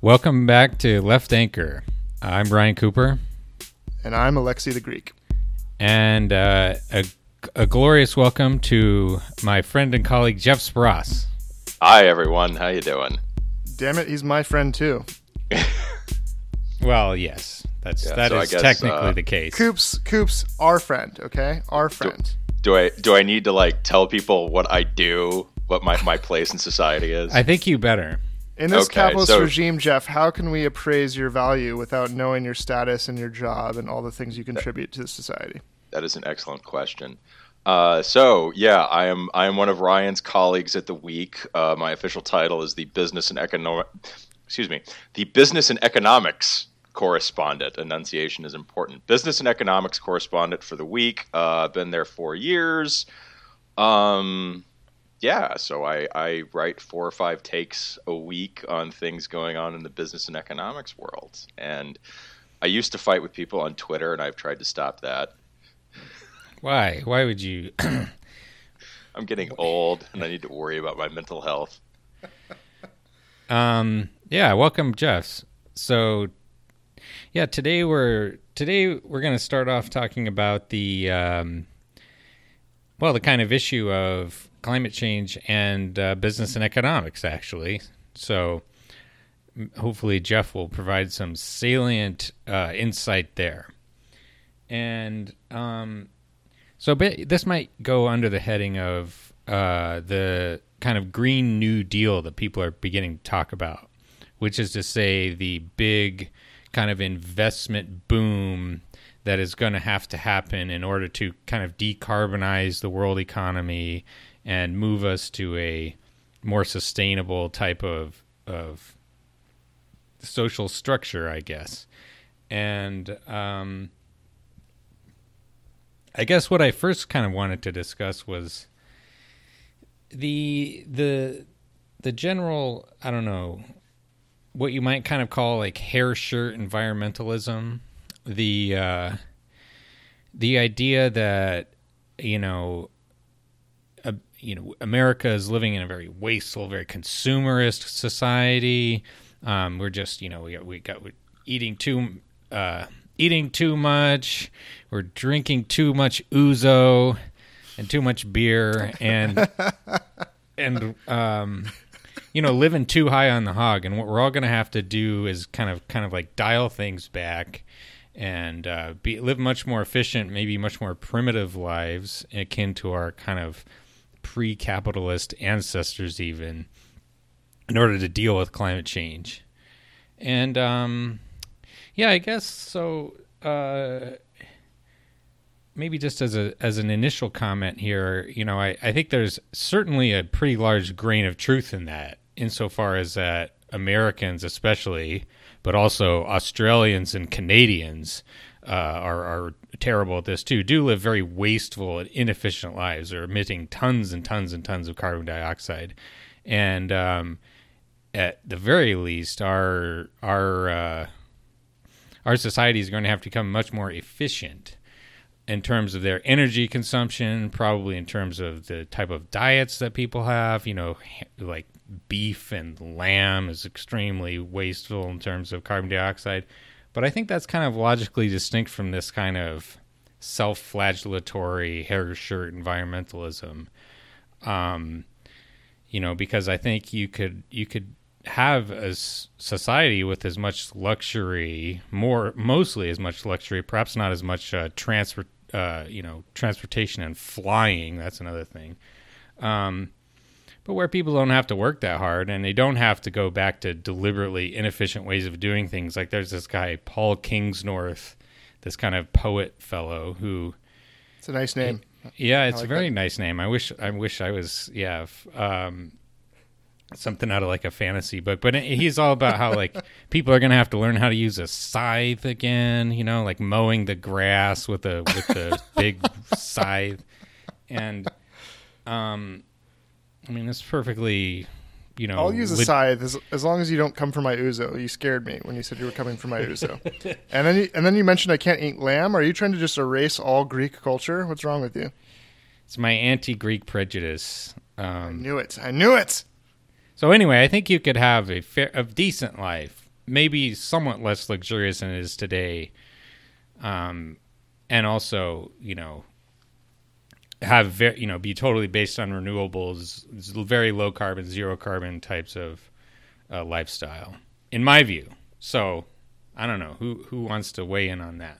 Welcome back to Left Anchor. I'm Ryan Cooper, And I'm Alexi the Greek. and uh, a, a glorious welcome to my friend and colleague Jeff Spross. Hi everyone, how you doing? Damn it, he's my friend too. Well, yes, that's Yeah, that so is guess, technically uh, the case. Coops, Coops, our friend, okay? Our friend. Do I do I need to like tell people what I do, what my, my place in society is? I think you better. In this Okay, capitalist so- regime, Jeff, how can we appraise your value without knowing your status and your job and all the things you contribute to the society? that is an excellent question. Uh, so yeah, I am I am one of Ryan's colleagues at the Week. Uh, my official title is the business and economic, excuse me, the business and economics correspondent. Enunciation is important. Business and economics correspondent for the Week. Uh, been there four years. Um, yeah, so I, I write four or five takes a week on things going on in the business and economics world. And I used to fight with people on Twitter, and I've tried to stop that. Why? Why would you? I'm getting old, and I need to worry about my mental health. um, yeah, welcome, Jeff. So, yeah, today we're today we're going to start off talking about the um, well, the kind of issue of climate change and uh, business and economics, actually. So, hopefully, Jeff will provide some salient uh, insight there. And um, so, this might go under the heading of uh, the kind of Green New Deal that people are beginning to talk about, which is to say, the big kind of investment boom that is going to have to happen in order to kind of decarbonize the world economy and move us to a more sustainable type of of social structure, I guess. And um, I guess what I first kind of wanted to discuss was the the the general I don't know what you might kind of call like hair shirt environmentalism the uh the idea that you know uh, you know America is living in a very wasteful very consumerist society. Um we're just you know we got we got we're eating too uh eating too much. We're drinking too much ouzo and too much beer and and um you know living too high on the hog. And what we're all going to have to do is kind of kind of like dial things back and uh, be live much more efficient maybe much more primitive lives akin to our kind of pre-capitalist ancestors even in order to deal with climate change. And um yeah i guess so uh maybe just as a as an initial comment here, you know, I, I think there's certainly a pretty large grain of truth in that, insofar as that Americans especially, but also Australians and Canadians uh, are are terrible at this too, do live very wasteful and inefficient lives. They're emitting tons and tons and tons of carbon dioxide. And um, at the very least, our our uh, our society is going to have to become much more efficient in terms of their energy consumption, probably in terms of the type of diets that people have. You know, like beef and lamb is extremely wasteful in terms of carbon dioxide. But I think that's kind of logically distinct from this kind of self flagellatory hair shirt environmentalism. Um, you know, because I think you could you could have a society with as much luxury, more mostly as much luxury, perhaps not as much uh, transport, uh, you know, transportation and flying. That's another thing. Um, but where people don't have to work that hard and they don't have to go back to deliberately inefficient ways of doing things. Like there's this guy Paul Kingsnorth, this kind of poet fellow who It's a nice name. yeah, it's like a very that. nice name. I wish I wish I was yeah, f- um, something out of like a fantasy book. But he's all about how like people are gonna have to learn how to use a scythe again. You know, like mowing the grass with a with a big scythe, and um, I mean it's perfectly, you know, I'll use a lit- scythe as, as long as you don't come for my ouzo. You scared me when you said you were coming for my ouzo. and then you, and then you mentioned I can't eat lamb. Are you trying to just erase all Greek culture? What's wrong with you? It's my anti-Greek prejudice. I Um, knew it. I knew it. So anyway, I think you could have a fair, a decent life maybe somewhat less luxurious than it is today, um, and also you know have very you know be totally based on renewables, very low carbon, zero carbon types of uh, lifestyle, in my view. So I don't know who who wants to weigh in on that.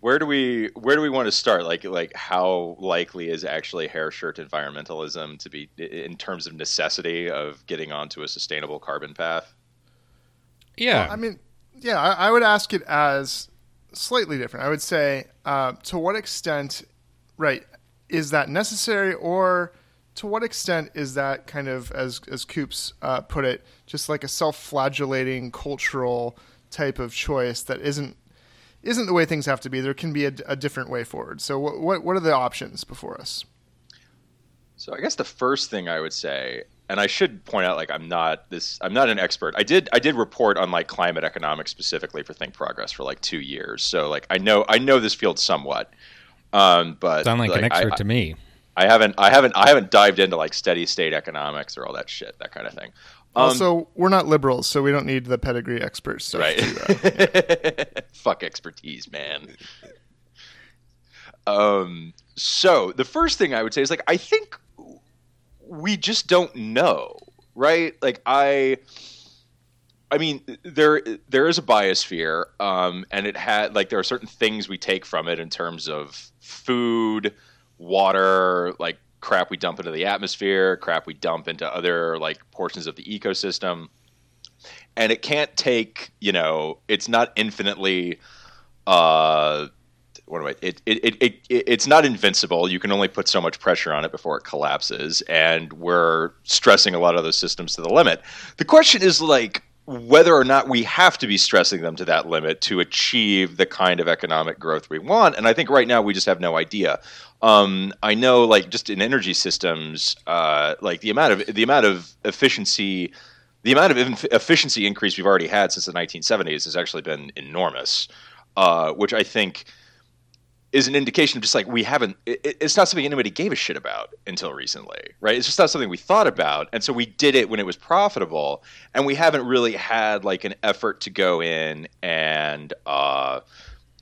Where do we where do we want to start? Like like how likely is actually hair shirt environmentalism to be in terms of necessity of getting onto a sustainable carbon path? Yeah, well, I mean, yeah, I, I, would ask it as slightly different. I would say, uh, to what extent, right, is that necessary, or to what extent is that kind of, as as Coops uh, put it, just like a self-flagellating cultural type of choice that isn't isn't the way things have to be. There can be a, a different way forward. So, what, what what are the options before us? So, I guess the first thing I would say, and I should point out, like I'm not this, I'm not an expert. I did I did report on like climate economics specifically for ThinkProgress for like two years. So, like I know I know this field somewhat. Um, but sound like, like an expert I, to me. I haven't I haven't I haven't dived into like steady state economics or all that shit, that kind of thing. Um, also, we're not liberals, so we don't need the pedigree experts. Right. To, uh, Fuck expertise, man. um. So the first thing I would say is like I think we just don't know, right? Like I. I mean, there there is a biosphere, um, and it had like there are certain things we take from it in terms of food, water, like crap we dump into the atmosphere, crap we dump into other like portions of the ecosystem. And it can't take, you know, it's not infinitely uh what am I it, it, it, it it's not invincible. You can only put so much pressure on it before it collapses. And we're stressing a lot of those systems to the limit. The question is like whether or not we have to be stressing them to that limit to achieve the kind of economic growth we want. And I think right now we just have no idea. Um, I know, like just in energy systems, uh, like the amount of the amount of efficiency, the amount of efficiency increase we've already had since the 1970s has actually been enormous, uh, which I think is an indication of just like we haven't. It, it's not something anybody gave a shit about until recently, right? It's just not something we thought about, and so we did it when it was profitable, and we haven't really had like an effort to go in and. Uh,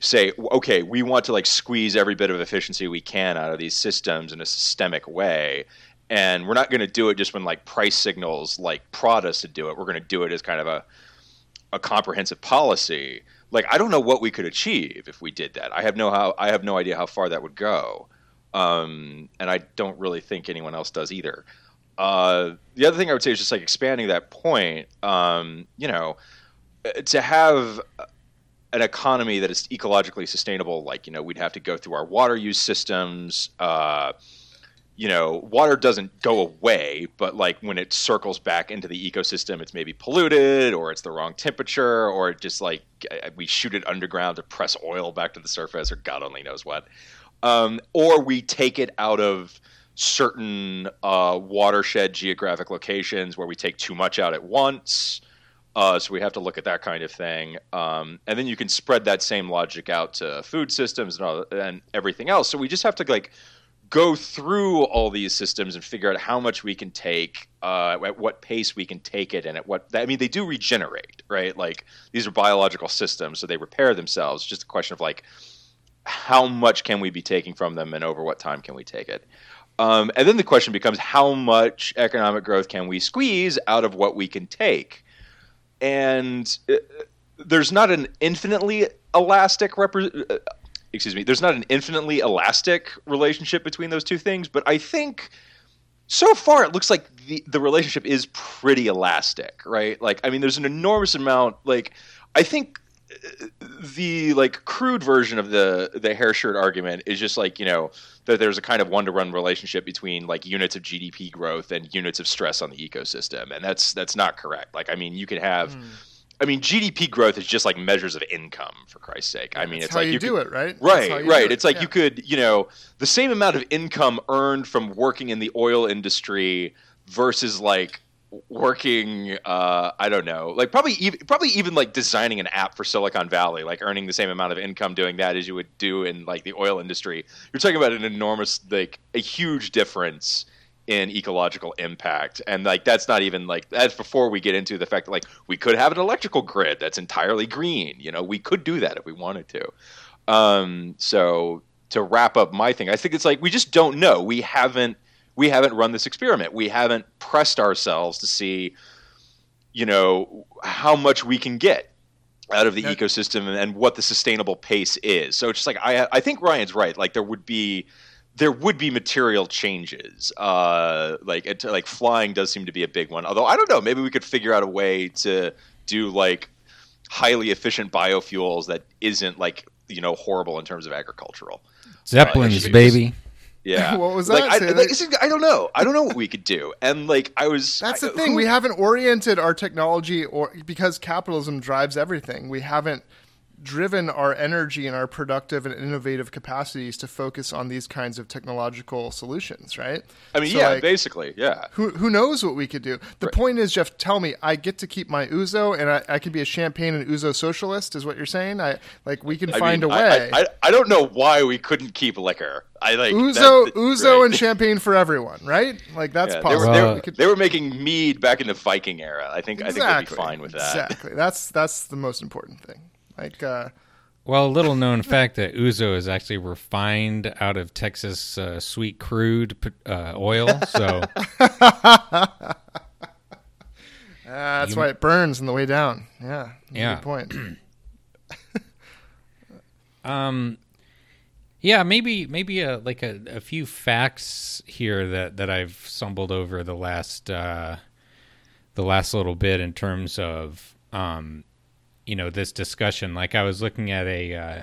say, okay, we want to like squeeze every bit of efficiency we can out of these systems in a systemic way. And we're not going to do it just when like price signals like prod us to do it. We're going to do it as kind of a, a comprehensive policy. Like I don't know what we could achieve if we did that. I have no how I have no idea how far that would go, um, and I don't really think anyone else does either. Uh, the other thing I would say is just like expanding that point. Um, you know, to have an economy that is ecologically sustainable, like you know, we'd have to go through our water use systems. Uh, you know, water doesn't go away, but like when it circles back into the ecosystem, it's maybe polluted, or it's the wrong temperature, or it just like we shoot it underground to press oil back to the surface, or God only knows what. Um, or we take it out of certain uh, watershed geographic locations where we take too much out at once uh, so we have to look at that kind of thing, um, and then you can spread that same logic out to food systems and, all, and everything else. So we just have to like go through all these systems and figure out how much we can take, uh, at what pace we can take it, and at what. I mean, they do regenerate, right? Like these are biological systems, so they repair themselves. It's just a question of like how much can we be taking from them, and over what time can we take it. Um, and then the question becomes how much economic growth can we squeeze out of what we can take and uh, there's not an infinitely elastic uh, excuse me there's not an infinitely elastic relationship between those two things but i think so far it looks like the, the relationship is pretty elastic right like i mean there's an enormous amount like i think the like crude version of the the hair shirt argument is just like you know that there's a kind of one to one relationship between like units of GDP growth and units of stress on the ecosystem, and that's that's not correct. Like I mean, you can have. Mm. I mean, GDP growth is just like measures of income, for Christ's sake. I mean, That's it's how like you, you do could, it, right? Right, right. It. It's like yeah. you could, you know, the same amount of income earned from working in the oil industry versus like working uh, i don't know like probably even probably even like designing an app for silicon valley like earning the same amount of income doing that as you would do in like the oil industry you're talking about an enormous like a huge difference in ecological impact. And like that's not even like that's before we get into the fact that like we could have an electrical grid that's entirely green. You know we could do that if we wanted to. Um, so to wrap up my thing i think it's like we just don't know. We haven't we haven't run this experiment. We haven't pressed ourselves to see you know how much we can get out of the ecosystem and, and what the sustainable pace is. So it's just like I I think Ryan's right. Like there would be there would be material changes. Uh, like it, like flying does seem to be a big one. Although I don't know, maybe we could figure out a way to do like highly efficient biofuels that isn't like you know horrible in terms of agricultural. Zeppelins, Right. baby. Yeah, What was Like, that? I, Say like, is- I don't know. I don't know what we could do. And like I was. That's I- the thing. who- We haven't oriented our technology, or because capitalism drives everything. We haven't driven our energy and our productive and innovative capacities to focus on these kinds of technological solutions, right? I mean, So, yeah, like, basically, yeah. who who knows what we could do? The point is, Jeff, tell me, I get to keep my ouzo, and I, I could be a champagne and ouzo socialist. Is what you're saying? I like we can I find mean, a way. I, I, I don't know why we couldn't keep liquor. I like ouzo, that- ouzo, right. and champagne for everyone, right? Like that's Yeah, they, were, possible. they, were, We could- they were making mead back in the Viking era. I think I think we'd be fine with that. Exactly. That's that's the most important thing. Like. uh Well, a little known fact that ouzo is actually refined out of Texas uh, sweet crude uh, oil. So Uh, that's You- why it burns on the way down. Yeah. Yeah. Good point. Um, yeah, maybe maybe a, like a, a few facts here that, that I've stumbled over the last uh, the last little bit in terms of um, you know this discussion. Like I was looking at a uh,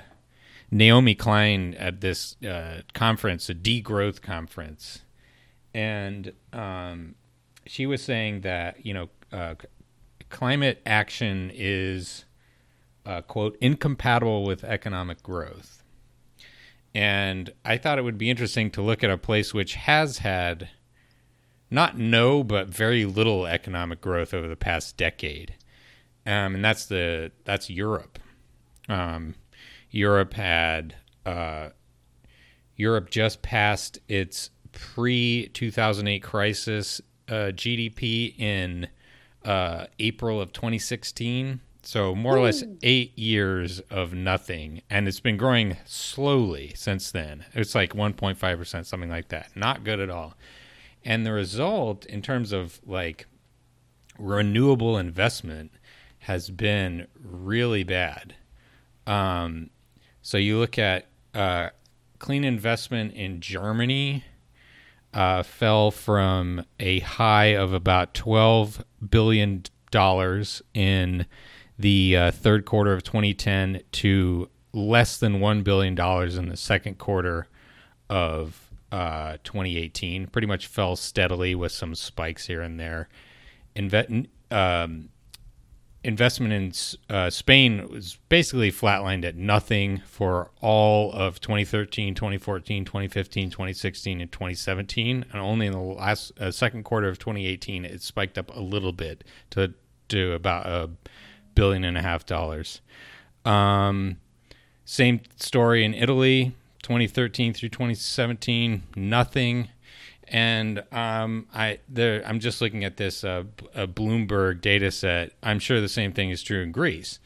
Naomi Klein at this uh, conference, a degrowth conference, and um, she was saying that you know uh, climate action is uh, quote incompatible with economic growth. And I thought it would be interesting to look at a place which has had not no but very little economic growth over the past decade, um, and that's the that's Europe. Um, Europe had uh, Europe just passed its pre two thousand eight crisis uh, GDP in uh, April of 2016. So more or less eight years of nothing, and it's been growing slowly since then. It's like 1.5 percent, something like that. Not good at all. And the result, in terms of like renewable investment, has been really bad. Um, so you look at uh, clean investment in Germany uh, fell from a high of about twelve billion dollars in the uh, third quarter of 2010 to less than one billion dollars in the second quarter of uh, 2018. Pretty much fell steadily with some spikes here and there. Um, investment in uh, Spain was basically flatlined at nothing for all of 2013, 2014, 2015, 2016, and 2017. And only in the last uh, second quarter of 2018, it spiked up a little bit to to about a billion and a half dollars. Um, same story in Italy, 2013 through 2017, nothing and um, I there I'm just looking at this uh, Bloomberg data set. I'm sure the same thing is true in Greece.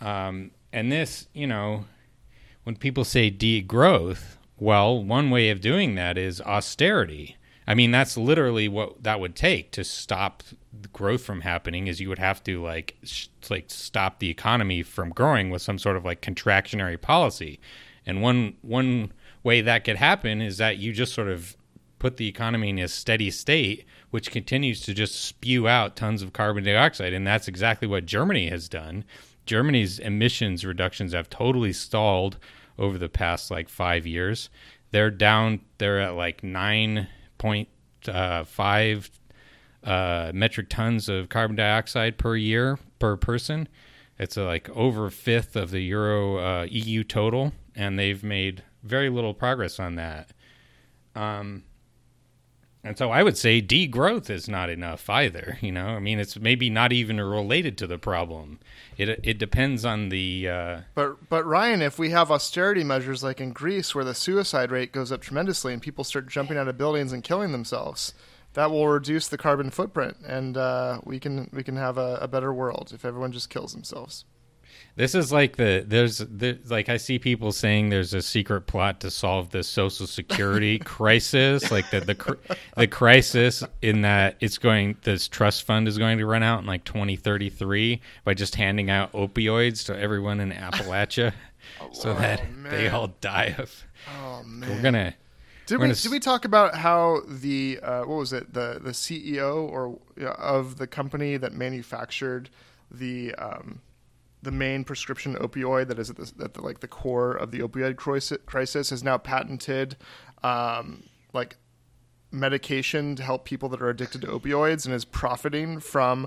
Um, and this, you know, when people say degrowth, well, one way of doing that is austerity. I mean, that's literally what that would take to stop growth from happening. Is you would have to like sh- like stop the economy from growing with some sort of like contractionary policy. And one one way that could happen is that you just sort of put the economy in a steady state, which continues to just spew out tons of carbon dioxide. And that's exactly what Germany has done. Germany's emissions reductions have totally stalled over the past like five years. They're down, they're at like 9.5 uh, metric tons of carbon dioxide per year per person. It's uh, like over a fifth of the Euro uh, EU total, and they've made very little progress on that. Um, And so I would say degrowth is not enough either. You know, I mean, it's maybe not even related to the problem. It it depends on the. Uh, But but Ryan, if we have austerity measures like in Greece, where the suicide rate goes up tremendously and people start jumping out of buildings and killing themselves, that will reduce the carbon footprint, and uh, we can we can have a, a better world if everyone just kills themselves. This is like the there's there, like I see people saying there's a secret plot to solve the social security crisis, like the the the crisis in that it's going this trust fund is going to run out in like 2033 by just handing out opioids to everyone in Appalachia, so that they all die of. Oh man, We're gonna Did We're we gonna did we talk about how the uh, what was it the the CEO or yeah, of the company that manufactured the um, the main prescription opioid that is at the, at the like the core of the opioid crisis, has now patented um, like medication to help people that are addicted to opioids and is profiting from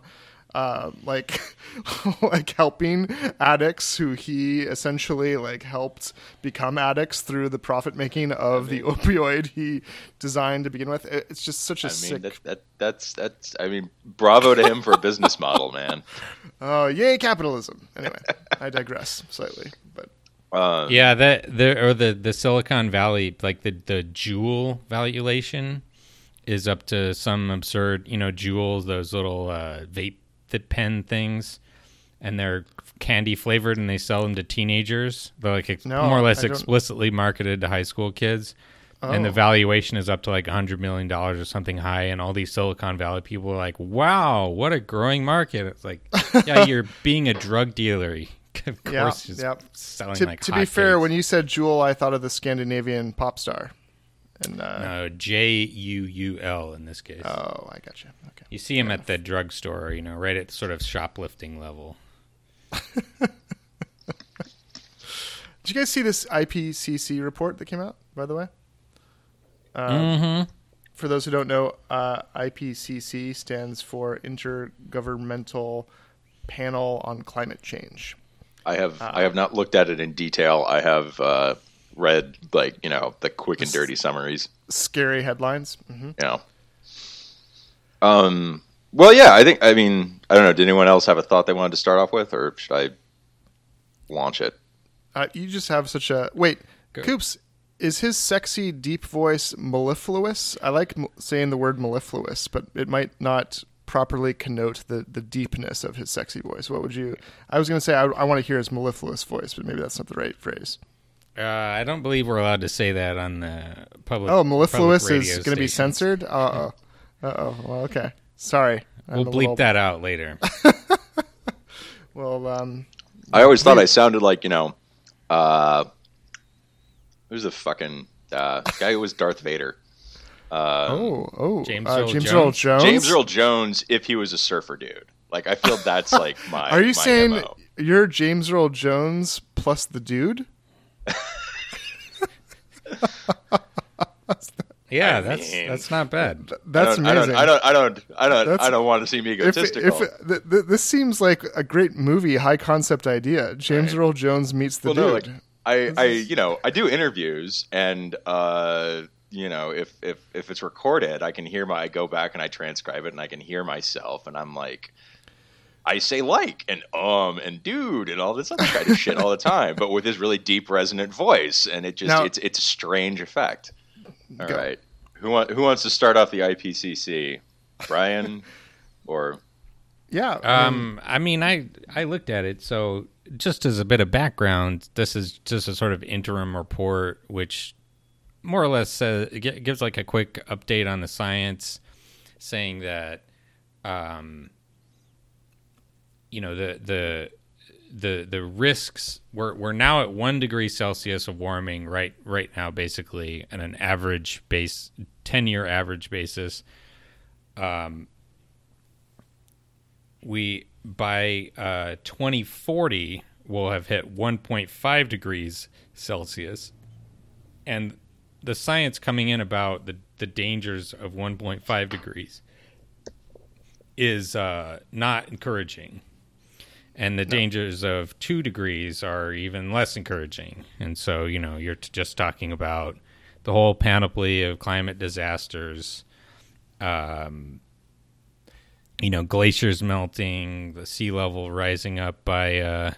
uh, like like helping addicts who he essentially like helped become addicts through the profit making of the opioid he designed to begin with. It- It's just such a I mean, sick. that, that that's that's. I mean, bravo to him for a business model, man. Oh, yay capitalism! Anyway, I digress slightly, but Uh, yeah that the or the the Silicon Valley like the the Juul valuation is up to some absurd you know Juuls those little uh, vape the pen things and they're candy flavored and they sell them to teenagers. They're like ex- No, more or less I don't- explicitly marketed to high school kids. And the Oh. valuation is up to like a hundred million dollars or something high and all these silicon valley people are like wow what a growing market. It's like yeah you're being a drug dealer. Of course selling to, like to be fair, when you said jewel, I thought of the Scandinavian pop star. And uh, No, J U U L in this case. oh, I got you. Okay. you see him at the drugstore, you know, right at sort of shoplifting level. Did you guys see this IPCC report that came out? By the way, mm-hmm. for those who don't know, uh, IPCC stands for Intergovernmental Panel on Climate Change. I have I have not looked at it in detail. I have uh, read like you know the quick and dirty summaries. Scary headlines. hmm You know. Um. Well, yeah. I think. I mean, I don't know. Did anyone else have a thought they wanted to start off with, or should I launch it? Uh, you just have such a wait, Go. Coops. Is his sexy deep voice mellifluous? I like m- saying the word mellifluous, but it might not properly connote the, the deepness of his sexy voice. What would you? I was going to say I, I want to hear his mellifluous voice, but maybe that's not the right phrase. Uh, I don't believe we're allowed to say that on the public. Oh, mellifluous public is going to be censored. Uh oh. Uh oh. Well, okay. Sorry. I'm We'll bleep little- that out later. Well, um, I always thought I sounded like you know, uh, who's the fucking uh, guy who was Darth Vader? Uh, oh, oh, James uh, Earl James Jones? Earl Jones. James Earl Jones, if he was a surfer dude. Like I feel that's like my. Are you my saying MO. you're James Earl Jones plus the dude? Yeah, I that's mean- that's not bad. That's I don't, amazing. I don't. I don't. I don't. I don't, I don't want to seem if, egotistical. if th- th- this seems like a great movie, high concept idea. James Right. Earl Jones meets the well, no, dude. like I, I, you know, I do interviews, and uh, you know, if if if it's recorded, I can hear my. I go back and I transcribe it, and I can hear myself, and I'm like. I say like and um and dude and all this other kind of shit all the time, but with his really deep resonant voice, and it just Now- it's it's a strange effect. All Go. right, who want who wants to start off the IPCC, Ryan or yeah. I mean, Um, I mean, I I looked at it. So just as a bit of background, this is just a sort of interim report, which more or less says, gives like a quick update on the science, saying that, um, you know, the the the the risks we're we're now at one degree Celsius of warming right right now, basically, on an average base ten year average basis. Um, we by uh, 2040 will have hit 1.5 degrees Celsius, and the science coming in about the the dangers of 1.5 degrees is uh, not encouraging, and the dangers of two degrees are even less encouraging. And so, you know, you're t- just talking about the whole panoply of climate disasters um, you know, glaciers melting, the sea level rising up by, uh,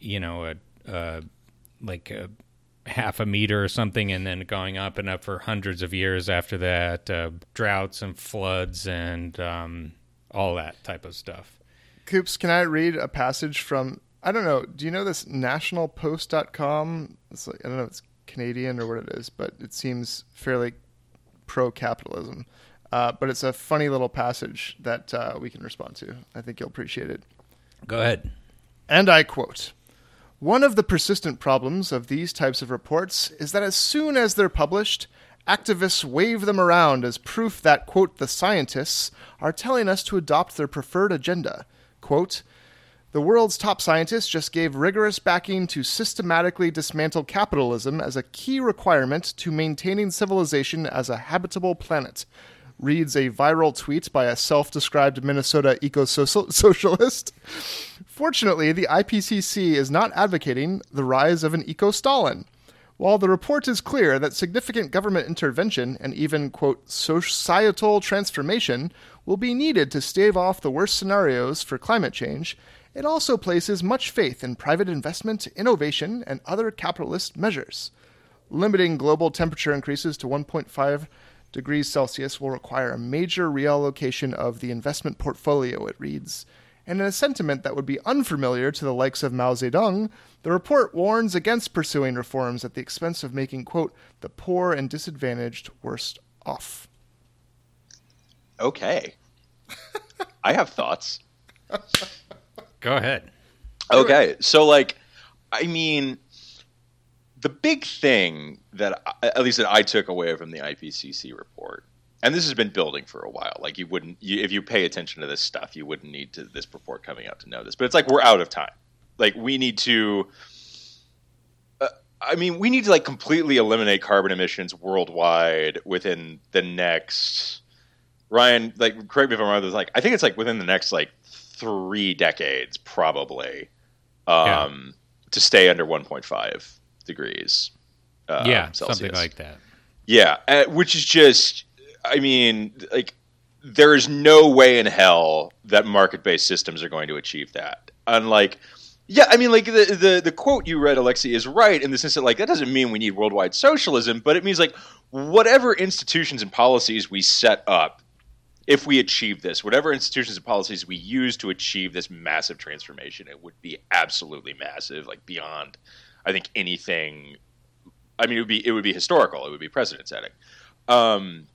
you know, a, a like a half a meter or something, and then going up and up for hundreds of years after that. Uh, droughts and floods and um, all that type of stuff. Coops, can I read a passage from I don't know. Do you know this nationalpost.com? It's like I don't know if it's Canadian or what it is, but it seems fairly pro capitalism. Uh, but it's a funny little passage that uh, we can respond to. I think you'll appreciate it. Go ahead. And I quote One of the persistent problems of these types of reports is that as soon as they're published, activists wave them around as proof that, quote, the scientists are telling us to adopt their preferred agenda. Quote, the world's top scientists just gave rigorous backing to systematically dismantle capitalism as a key requirement to maintaining civilization as a habitable planet. Reads a viral tweet by a self described Minnesota eco socialist. Fortunately, the IPCC is not advocating the rise of an eco Stalin. While the report is clear that significant government intervention and even, quote, societal transformation will be needed to stave off the worst scenarios for climate change, it also places much faith in private investment, innovation, and other capitalist measures. Limiting global temperature increases to 1.5 degrees Celsius will require a major reallocation of the investment portfolio, it reads. And in a sentiment that would be unfamiliar to the likes of Mao Zedong, the report warns against pursuing reforms at the expense of making, quote, the poor and disadvantaged worse off. Okay. I have thoughts. Go ahead. Okay, so like, I mean, the big thing that at least that I took away from the IPCC report, and this has been building for a while. Like you wouldn't, you, if you pay attention to this stuff, you wouldn't need to this report coming out to know this. But it's like we're out of time. Like we need to. Uh, I mean, we need to like completely eliminate carbon emissions worldwide within the next. Ryan, like, correct me if I'm wrong. There's like, I think it's like within the next like three decades, probably, um, yeah. to stay under 1.5 degrees. Uh, yeah, Celsius. something like that. Yeah, uh, which is just, I mean, like, there is no way in hell that market-based systems are going to achieve that. Unlike, yeah, I mean, like the, the the quote you read, Alexi, is right in the sense that like that doesn't mean we need worldwide socialism, but it means like whatever institutions and policies we set up if we achieve this, whatever institutions and policies we use to achieve this massive transformation, it would be absolutely massive, like beyond, I think anything. I mean, it would be it would be historical. It would be precedent setting. Um,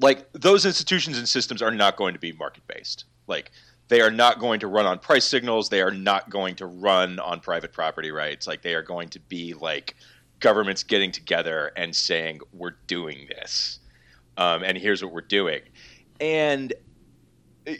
like those institutions and systems are not going to be market based. Like they are not going to run on price signals. They are not going to run on private property rights. Like they are going to be like governments getting together and saying we're doing this, um, and here's what we're doing and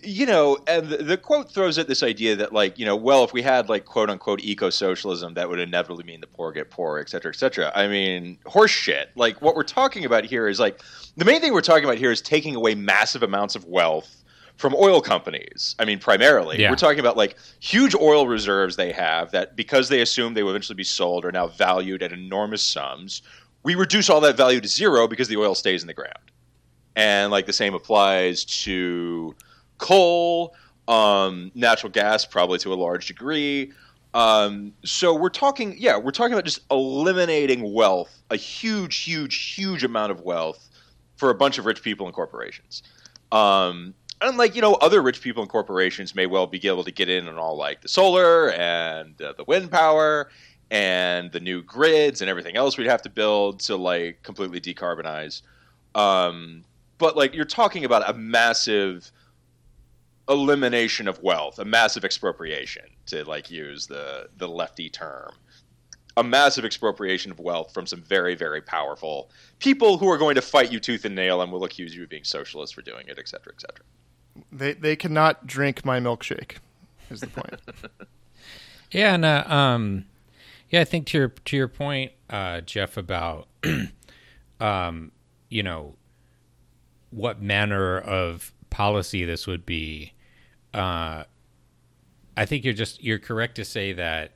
you know, and the, the, quote throws at this idea that, like, you know, well, if we had like quote unquote eco socialism, that would inevitably mean the poor get poorer, et cetera, et cetera. I mean, horseshit. Like, what we're talking about here is like the main thing we're talking about here is taking away massive amounts of wealth from oil companies. I mean, primarily, yeah. we're talking about like huge oil reserves they have that because they assume they will eventually be sold are now valued at enormous sums. We reduce all that value to zero because the oil stays in the ground and like the same applies to coal, um, natural gas, probably to a large degree. Um, so we're talking, yeah, we're talking about just eliminating wealth, a huge, huge, huge amount of wealth for a bunch of rich people and corporations. Um, and like you know, other rich people and corporations may well be able to get in on all like the solar and uh, the wind power and the new grids and everything else we'd have to build to like completely decarbonize. Um, but like you're talking about a massive elimination of wealth, a massive expropriation to like use the the lefty term. A massive expropriation of wealth from some very, very powerful people who are going to fight you tooth and nail and will accuse you of being socialist for doing it, et cetera, et cetera. They they cannot drink my milkshake. Is the point? yeah, and uh, um, yeah, I think to your to your point, uh, Jeff, about um, you know, what manner of policy this would be, uh, I think you're just you're correct to say that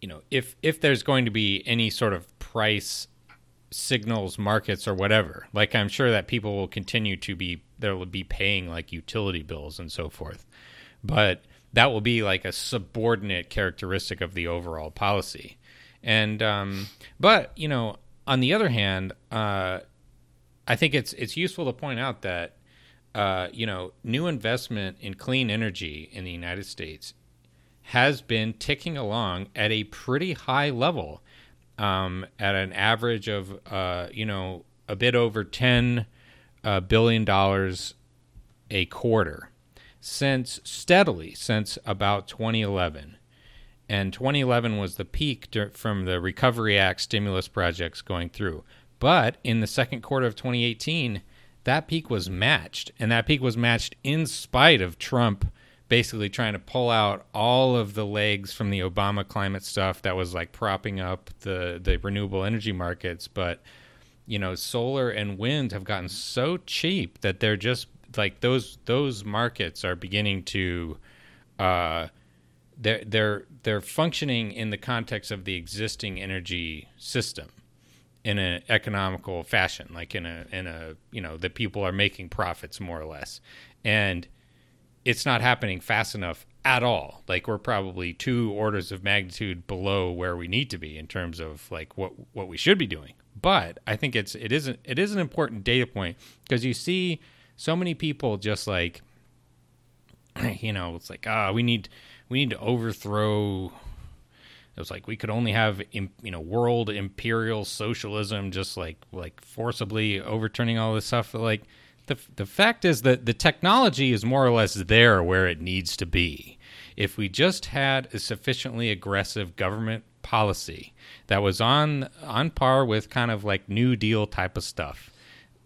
you know if if there's going to be any sort of price signals markets or whatever. Like I'm sure that people will continue to be there will be paying like utility bills and so forth. But that will be like a subordinate characteristic of the overall policy. And um, but you know, on the other hand, uh, I think it's it's useful to point out that uh, you know new investment in clean energy in the United States has been ticking along at a pretty high level, um, at an average of uh, you know a bit over ten uh, billion dollars a quarter since steadily since about 2011 and 2011 was the peak from the Recovery Act stimulus projects going through. But in the second quarter of 2018, that peak was matched, and that peak was matched in spite of Trump basically trying to pull out all of the legs from the Obama climate stuff that was like propping up the the renewable energy markets, but you know, solar and wind have gotten so cheap that they're just like those those markets are beginning to uh they're they're they're functioning in the context of the existing energy system in an economical fashion, like in a in a you know the people are making profits more or less, and it's not happening fast enough at all. Like we're probably two orders of magnitude below where we need to be in terms of like what what we should be doing. But I think it's it isn't it is an important data point because you see so many people just like you know it's like ah we need we need to overthrow it was like we could only have you know world imperial socialism just like like forcibly overturning all this stuff. Like the the fact is that the technology is more or less there where it needs to be. If we just had a sufficiently aggressive government policy that was on on par with kind of like new deal type of stuff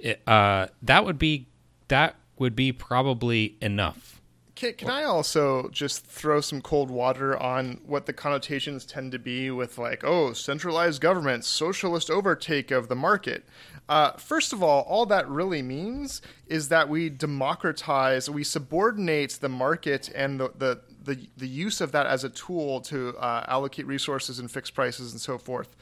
it, uh, that would be that would be probably enough can, can I also just throw some cold water on what the connotations tend to be with, like, oh, centralized government, socialist overtake of the market? Uh, first of all, all that really means is that we democratize, we subordinate the market and the, the, the, the use of that as a tool to uh, allocate resources and fix prices and so forth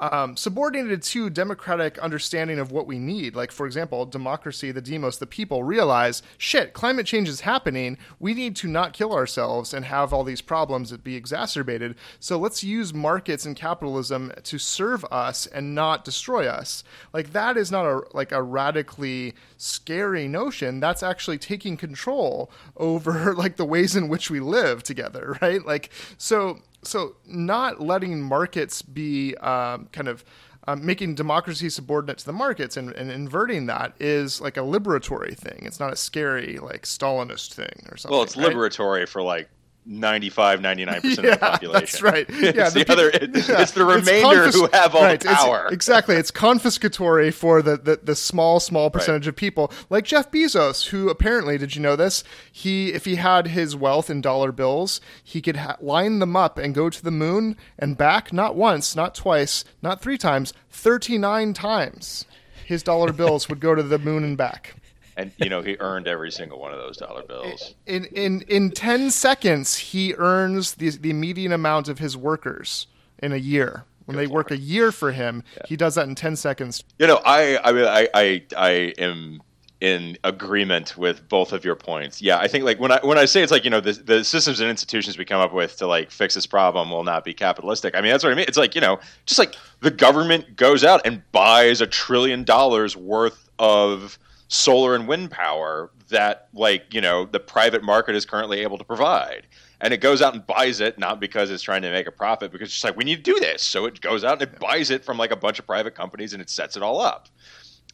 um, subordinated to democratic understanding of what we need. Like, for example, democracy, the demos, the people realize, shit, climate change is happening. We need to not kill ourselves and have all these problems be exacerbated. So let's use markets and capitalism to serve us and not destroy us. Like that is not a like a radically scary notion. That's actually taking control over like the ways in which we live together, right? Like so so not letting markets be um, kind of um, making democracy subordinate to the markets and, and, inverting that is like a liberatory thing. It's not a scary like Stalinist thing or something. Well, it's right? liberatory for like 95 99% yeah, of the population that's right. Yeah it's the, the other it, yeah, it's the remainder it's confis- who have all right, the power. it's, exactly it's confiscatory for the, the, the small small percentage right. of people. Like jeff bezos who apparently did you know this? He if he had his wealth in dollar bills he could ha- line them up and go to the moon and back not once not twice not three times 39 times his dollar bills would go to the moon and back and you know he earned every single one of those dollar bills. In in in ten seconds, he earns the the median amount of his workers in a year. When they work a year for him, yeah. he does that in ten seconds. You know, I I mean, I I, I am in agreement with both of your points. Yeah, I think like when I when I say it's like you know the the systems and institutions we come up with to like fix this problem will not be capitalistic. I mean that's what I mean. It's like you know just like the government goes out and buys a trillion dollars worth of solar and wind power that like you know the private market is currently able to provide. And it goes out and buys it not because it's trying to make a profit because it's just like we need to do this. So it goes out and it buys it from like a bunch of private companies and it sets it all up.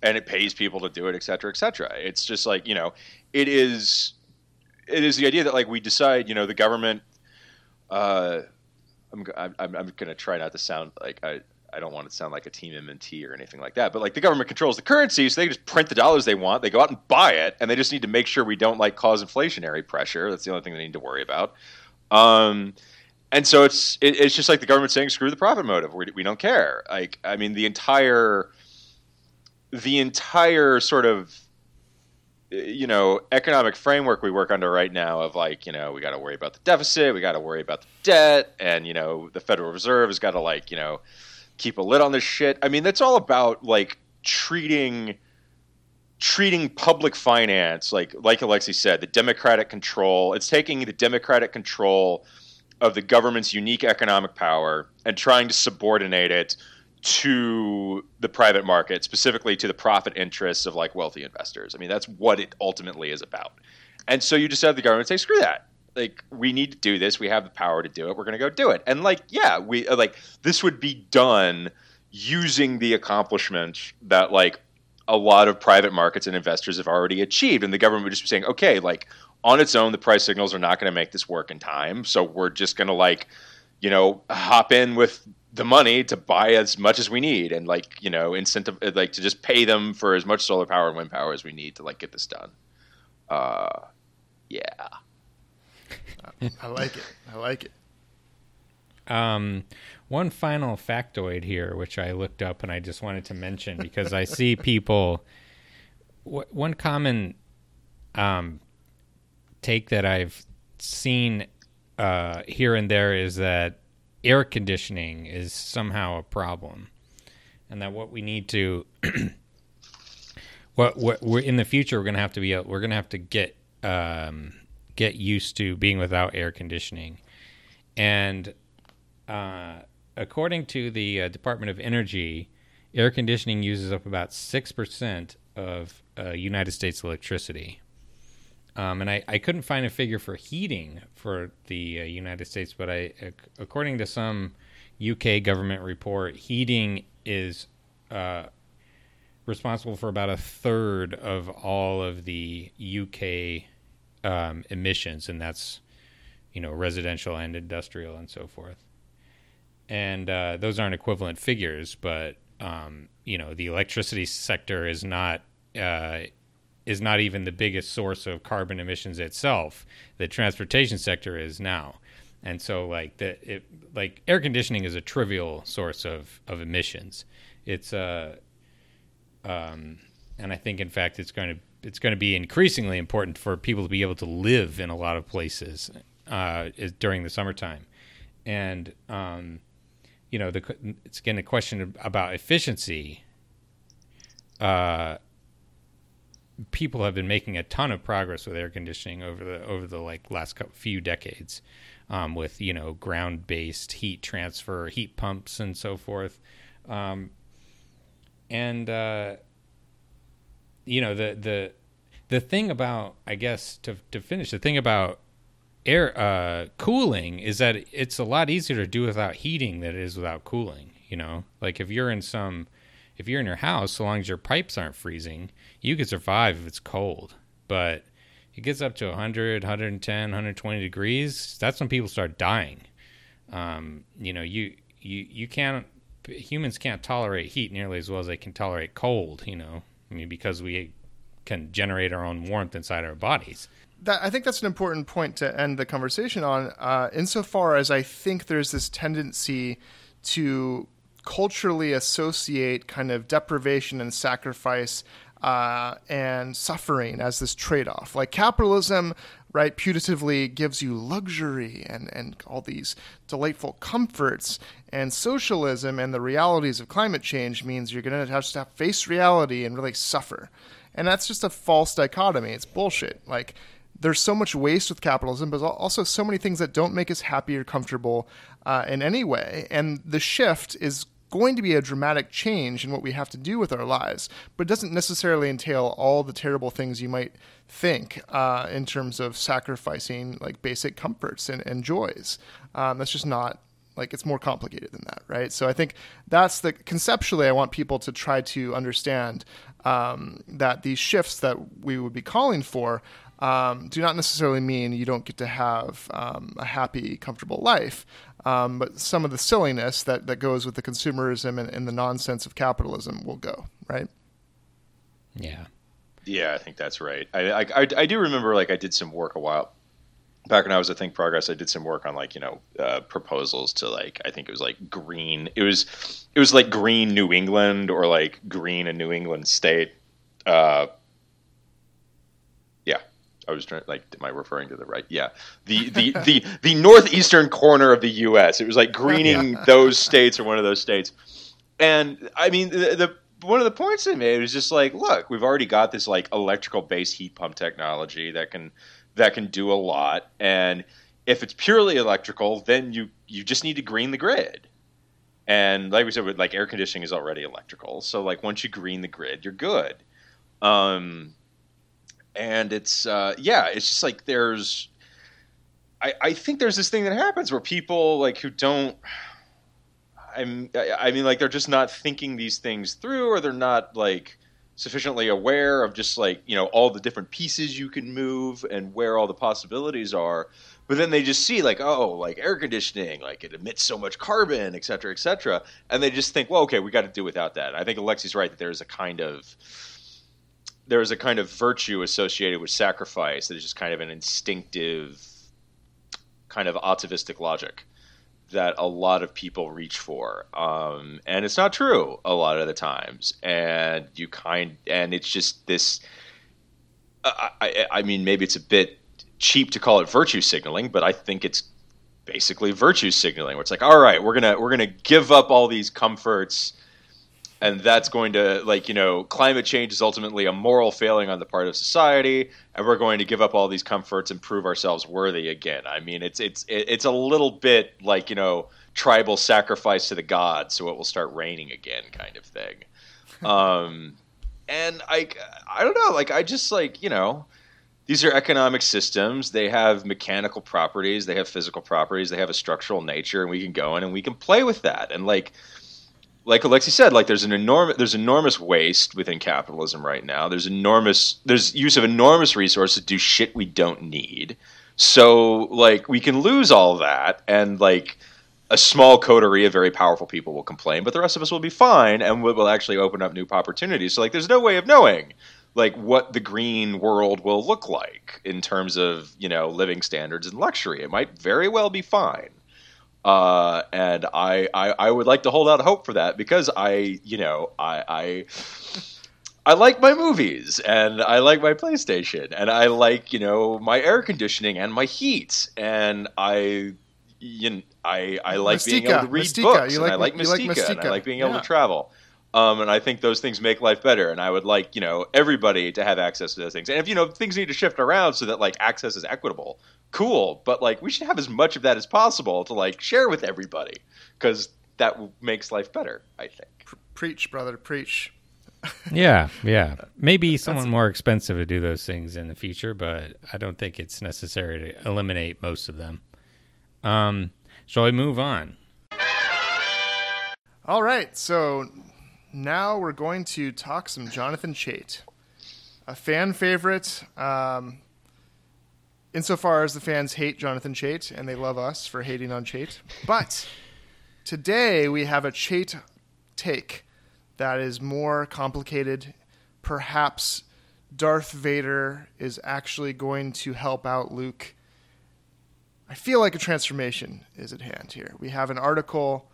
And it pays people to do it et cetera et cetera. It's just like you know it is it is the idea that like we decide you know the government uh i'm i'm, I'm going to try not to sound like i I don't want it to sound like a team MMT or anything like that, but like the government controls the currency, so they just print the dollars they want. They go out and buy it, and they just need to make sure we don't like cause inflationary pressure. That's the only thing they need to worry about. Um, and so it's it, it's just like the government saying, "Screw the profit motive. We, we don't care." Like I mean, the entire the entire sort of you know economic framework we work under right now of like you know we got to worry about the deficit we got to worry about the debt and you know the federal reserve has got to like you know keep a lid on this shit. I mean, that's all about like treating treating public finance like like Alexi said, the democratic control. It's taking the democratic control of the government's unique economic power and trying to subordinate it to the private market, specifically to the profit interests of like wealthy investors. I mean, that's what it ultimately is about. And so you just have the government say, screw that. Like, we need to do this. We have the power to do it. We're going to go do it. And like, yeah, we uh, like this would be done using the accomplishment that like a lot of private markets and investors have already achieved. And the government would just be saying, okay, like on its own, the price signals are not going to make this work in time. So we're just going to like, you know, hop in with the money to buy as much as we need and like, you know, incentive, like to just pay them for as much solar power and wind power as we need to like get this done. Uh, yeah. I like it. I like it. Um, one final factoid here, which I looked up and I just wanted to mention because I see people. W- one common um, take that I've seen uh, here and there is that air conditioning is somehow a problem, and that what we need to what what we're in the future we're gonna have to be we're gonna have to get um, get used to being without air conditioning, and uh, according to the uh, Department of Energy, air conditioning uses up about six percent of uh, United States electricity. Um, and I, I couldn't find a figure for heating for the uh, United States, but I, according to some UK government report, heating is uh, responsible for about a third of all of the UK um, emissions, and that's you know residential and industrial and so forth. And uh, those aren't equivalent figures, but um, you know the electricity sector is not uh, is not even the biggest source of carbon emissions itself. The transportation sector is now. And so like the it, like air conditioning is a trivial source of, of emissions. It's uh um and I think in fact it's going to it's going to be increasingly important for people to be able to live in a lot of places uh, during the summertime. And um, you know, the, it's again a question about efficiency. Uh, people have been making a ton of progress with air conditioning over the over the like last couple, few decades, um, with you know ground based heat transfer, heat pumps, and so forth. Um, and uh, you know the the the thing about I guess to to finish the thing about air uh, cooling is that it's a lot easier to do without heating than it is without cooling. You know, like if you're in some if you're in your house, so long as your pipes aren't freezing, you can survive if it's cold. But it gets up to 100, 110, 120 degrees. That's when people start dying. Um, you know, you you you can't humans can't tolerate heat nearly as well as they can tolerate cold. You know, I mean, because we can generate our own warmth inside our bodies. That, I think that's an important point to end the conversation on. Uh, insofar as I think there's this tendency to culturally associate kind of deprivation and sacrifice uh, and suffering as this trade off. Like capitalism, right, putatively gives you luxury and, and all these delightful comforts, and socialism and the realities of climate change means you're going to have to face reality and really suffer. And that's just a false dichotomy. It's bullshit. Like, there's so much waste with capitalism, but also so many things that don't make us happy or comfortable uh, in any way. And the shift is going to be a dramatic change in what we have to do with our lives, but it doesn't necessarily entail all the terrible things you might think uh, in terms of sacrificing like basic comforts and, and joys. Um, that's just not like it's more complicated than that, right? So I think that's the conceptually I want people to try to understand um, that these shifts that we would be calling for um, do not necessarily mean you don't get to have um, a happy, comfortable life. Um, but some of the silliness that, that goes with the consumerism and, and the nonsense of capitalism will go, right? Yeah. Yeah, I think that's right. I, I, I, I do remember like I did some work a while back when I was at ThinkProgress, I did some work on like you know uh, proposals to like I think it was like green. It was it was like green New England or like green a New England state. Uh, I was trying like am I referring to the right? Yeah. The the the the northeastern corner of the US. It was like greening those states or one of those states. and I mean the, the one of the points they made was just like, look, we've already got this like electrical based heat pump technology that can that can do a lot, and if it's purely electrical, then you you just need to green the grid. And like we said, with like air conditioning is already electrical, so like once you green the grid, you're good. Um, and it's uh, yeah, it's just like there's, I I think there's this thing that happens where people like who don't I'm, I mean, like they're just not thinking these things through, or they're not like sufficiently aware of just like you know all the different pieces you can move and where all the possibilities are. But then they just see like, oh, like air conditioning, like it emits so much carbon, et cetera, et cetera, and they just think, well, okay, we got to do without that. I think Alexi's right that there's a kind of there is a kind of virtue associated with sacrifice that is just kind of an instinctive kind of atavistic logic that a lot of people reach for. Um, and it's not true a lot of the times. And you kind and it's just this I, I, I mean maybe it's a bit cheap to call it virtue signaling but i think it's basically virtue signaling where it's like all right we're gonna we're gonna give up all these comforts and that's going to like you know climate change is ultimately a moral failing on the part of society and we're going to give up all these comforts and prove ourselves worthy again. I mean it's it's it's a little bit like you know tribal sacrifice to the gods so it will start raining again kind of thing. Um and i i don't know like i just like you know these are economic systems. They have mechanical properties. They have physical properties. They have a structural nature and we can go in and we can play with that. And like like Alexi said, like there's an enormous there's enormous waste within capitalism right now. There's enormous there's use of enormous resources to do shit we don't need. So like we can lose all that and like a small coterie of very powerful people will complain, but the rest of us will be fine and we will actually open up new opportunities. So like there's no way of knowing like what the green world will look like in terms of, you know, living standards and luxury. It might very well be fine. Uh, and I, I, I would like to hold out hope for that because I, you know, I, I, I like my movies and I like my PlayStation and I like, you know, my air conditioning and my heat and I, you know, I, I like Mystica. being able to read Mystica. books You and like- I like you like Mystica, and I like being able Yeah. to travel. Um, and I think those things make life better. And I would like, you know, everybody to have access to those things. And if, you know, things need to shift around so that like access is equitable, cool. But like, we should have as much of that as possible to like share with everybody because that w- makes life better, I think. Preach, brother, preach. Yeah, yeah. Maybe someone more expensive to do those things in the future, but I don't think it's necessary to eliminate most of them. Um, shall we move on? All right, so now we're going to talk some Jonathan Chait, a fan favorite. Um, insofar as the fans hate Jonathan Chait and they love us for hating on Chait, but today we have a Chait take that is more complicated. Perhaps Darth Vader is actually going to help out Luke. I feel like a transformation is at hand here. We have an article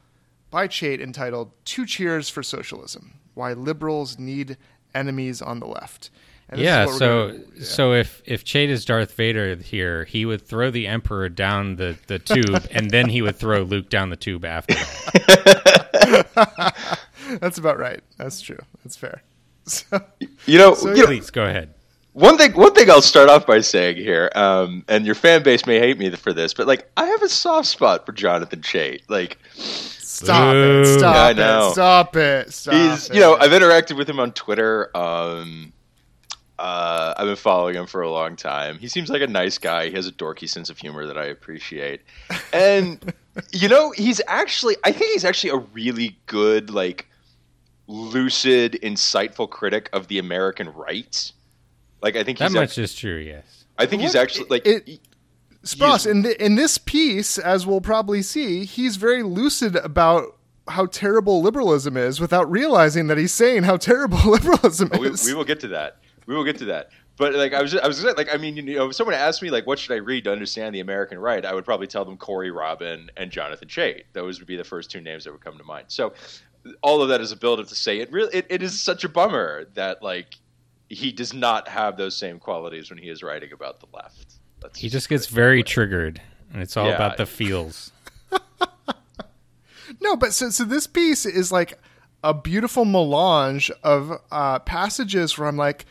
by Chait entitled Two Cheers for Socialism Why Liberals Need Enemies on the Left. And yeah, so gonna- so if if Chait is Darth Vader here, he would throw the Emperor down the, the tube, and then he would throw Luke down the tube after that. that's about right. That's true. That's fair. So, You know, So, you know Please go ahead. One thing one thing I'll start off by saying here, um, and your fan base may hate me for this, but like I have a soft spot for Jonathan Chait. Like stop Boo. it. Stop Yeah, I it. Stop it. Stop he's it. you know I've interacted with him on Twitter. Um, uh, I've been following him for a long time. He seems like a nice guy. He has a dorky sense of humor that I appreciate, and you know he's actually I think he's actually a really good like lucid, insightful critic of the American right. Like I think That he's much act- is true. Yes. I think he's actually like it- he- Spross, in, the, in this piece, as we'll probably see, he's very lucid about how terrible liberalism is without realizing that he's saying how terrible liberalism Oh, we, is. we will get to that. We will get to that. But like I was, I was like, I mean, you know, if someone asked me like, what should I read to understand the American right, I would probably tell them Corey Robin and Jonathan Chait. Those would be the first two names that would come to mind. So, all of that is a build-up to say it. Really, it, it is such a bummer that like he does not have those same qualities when he is writing about the left. That's He just gets very triggered, and it's all Yeah. about the feels. No, but so so this piece is like a beautiful melange of uh, passages where I'm like,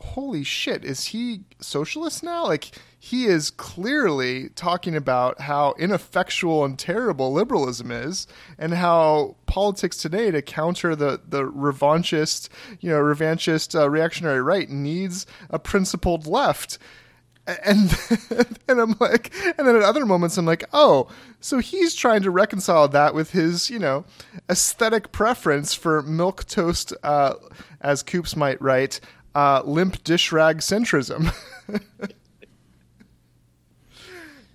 holy shit, is he socialist now? Like, he is clearly talking about how ineffectual and terrible liberalism is and how politics today to counter the, the revanchist, you know, revanchist uh, reactionary right needs a principled left and and I'm like, and then at other moments I'm like, oh, so he's trying to reconcile that with his, you know, aesthetic preference for milk toast, uh, as Coops might write, uh, limp dish rag centrism.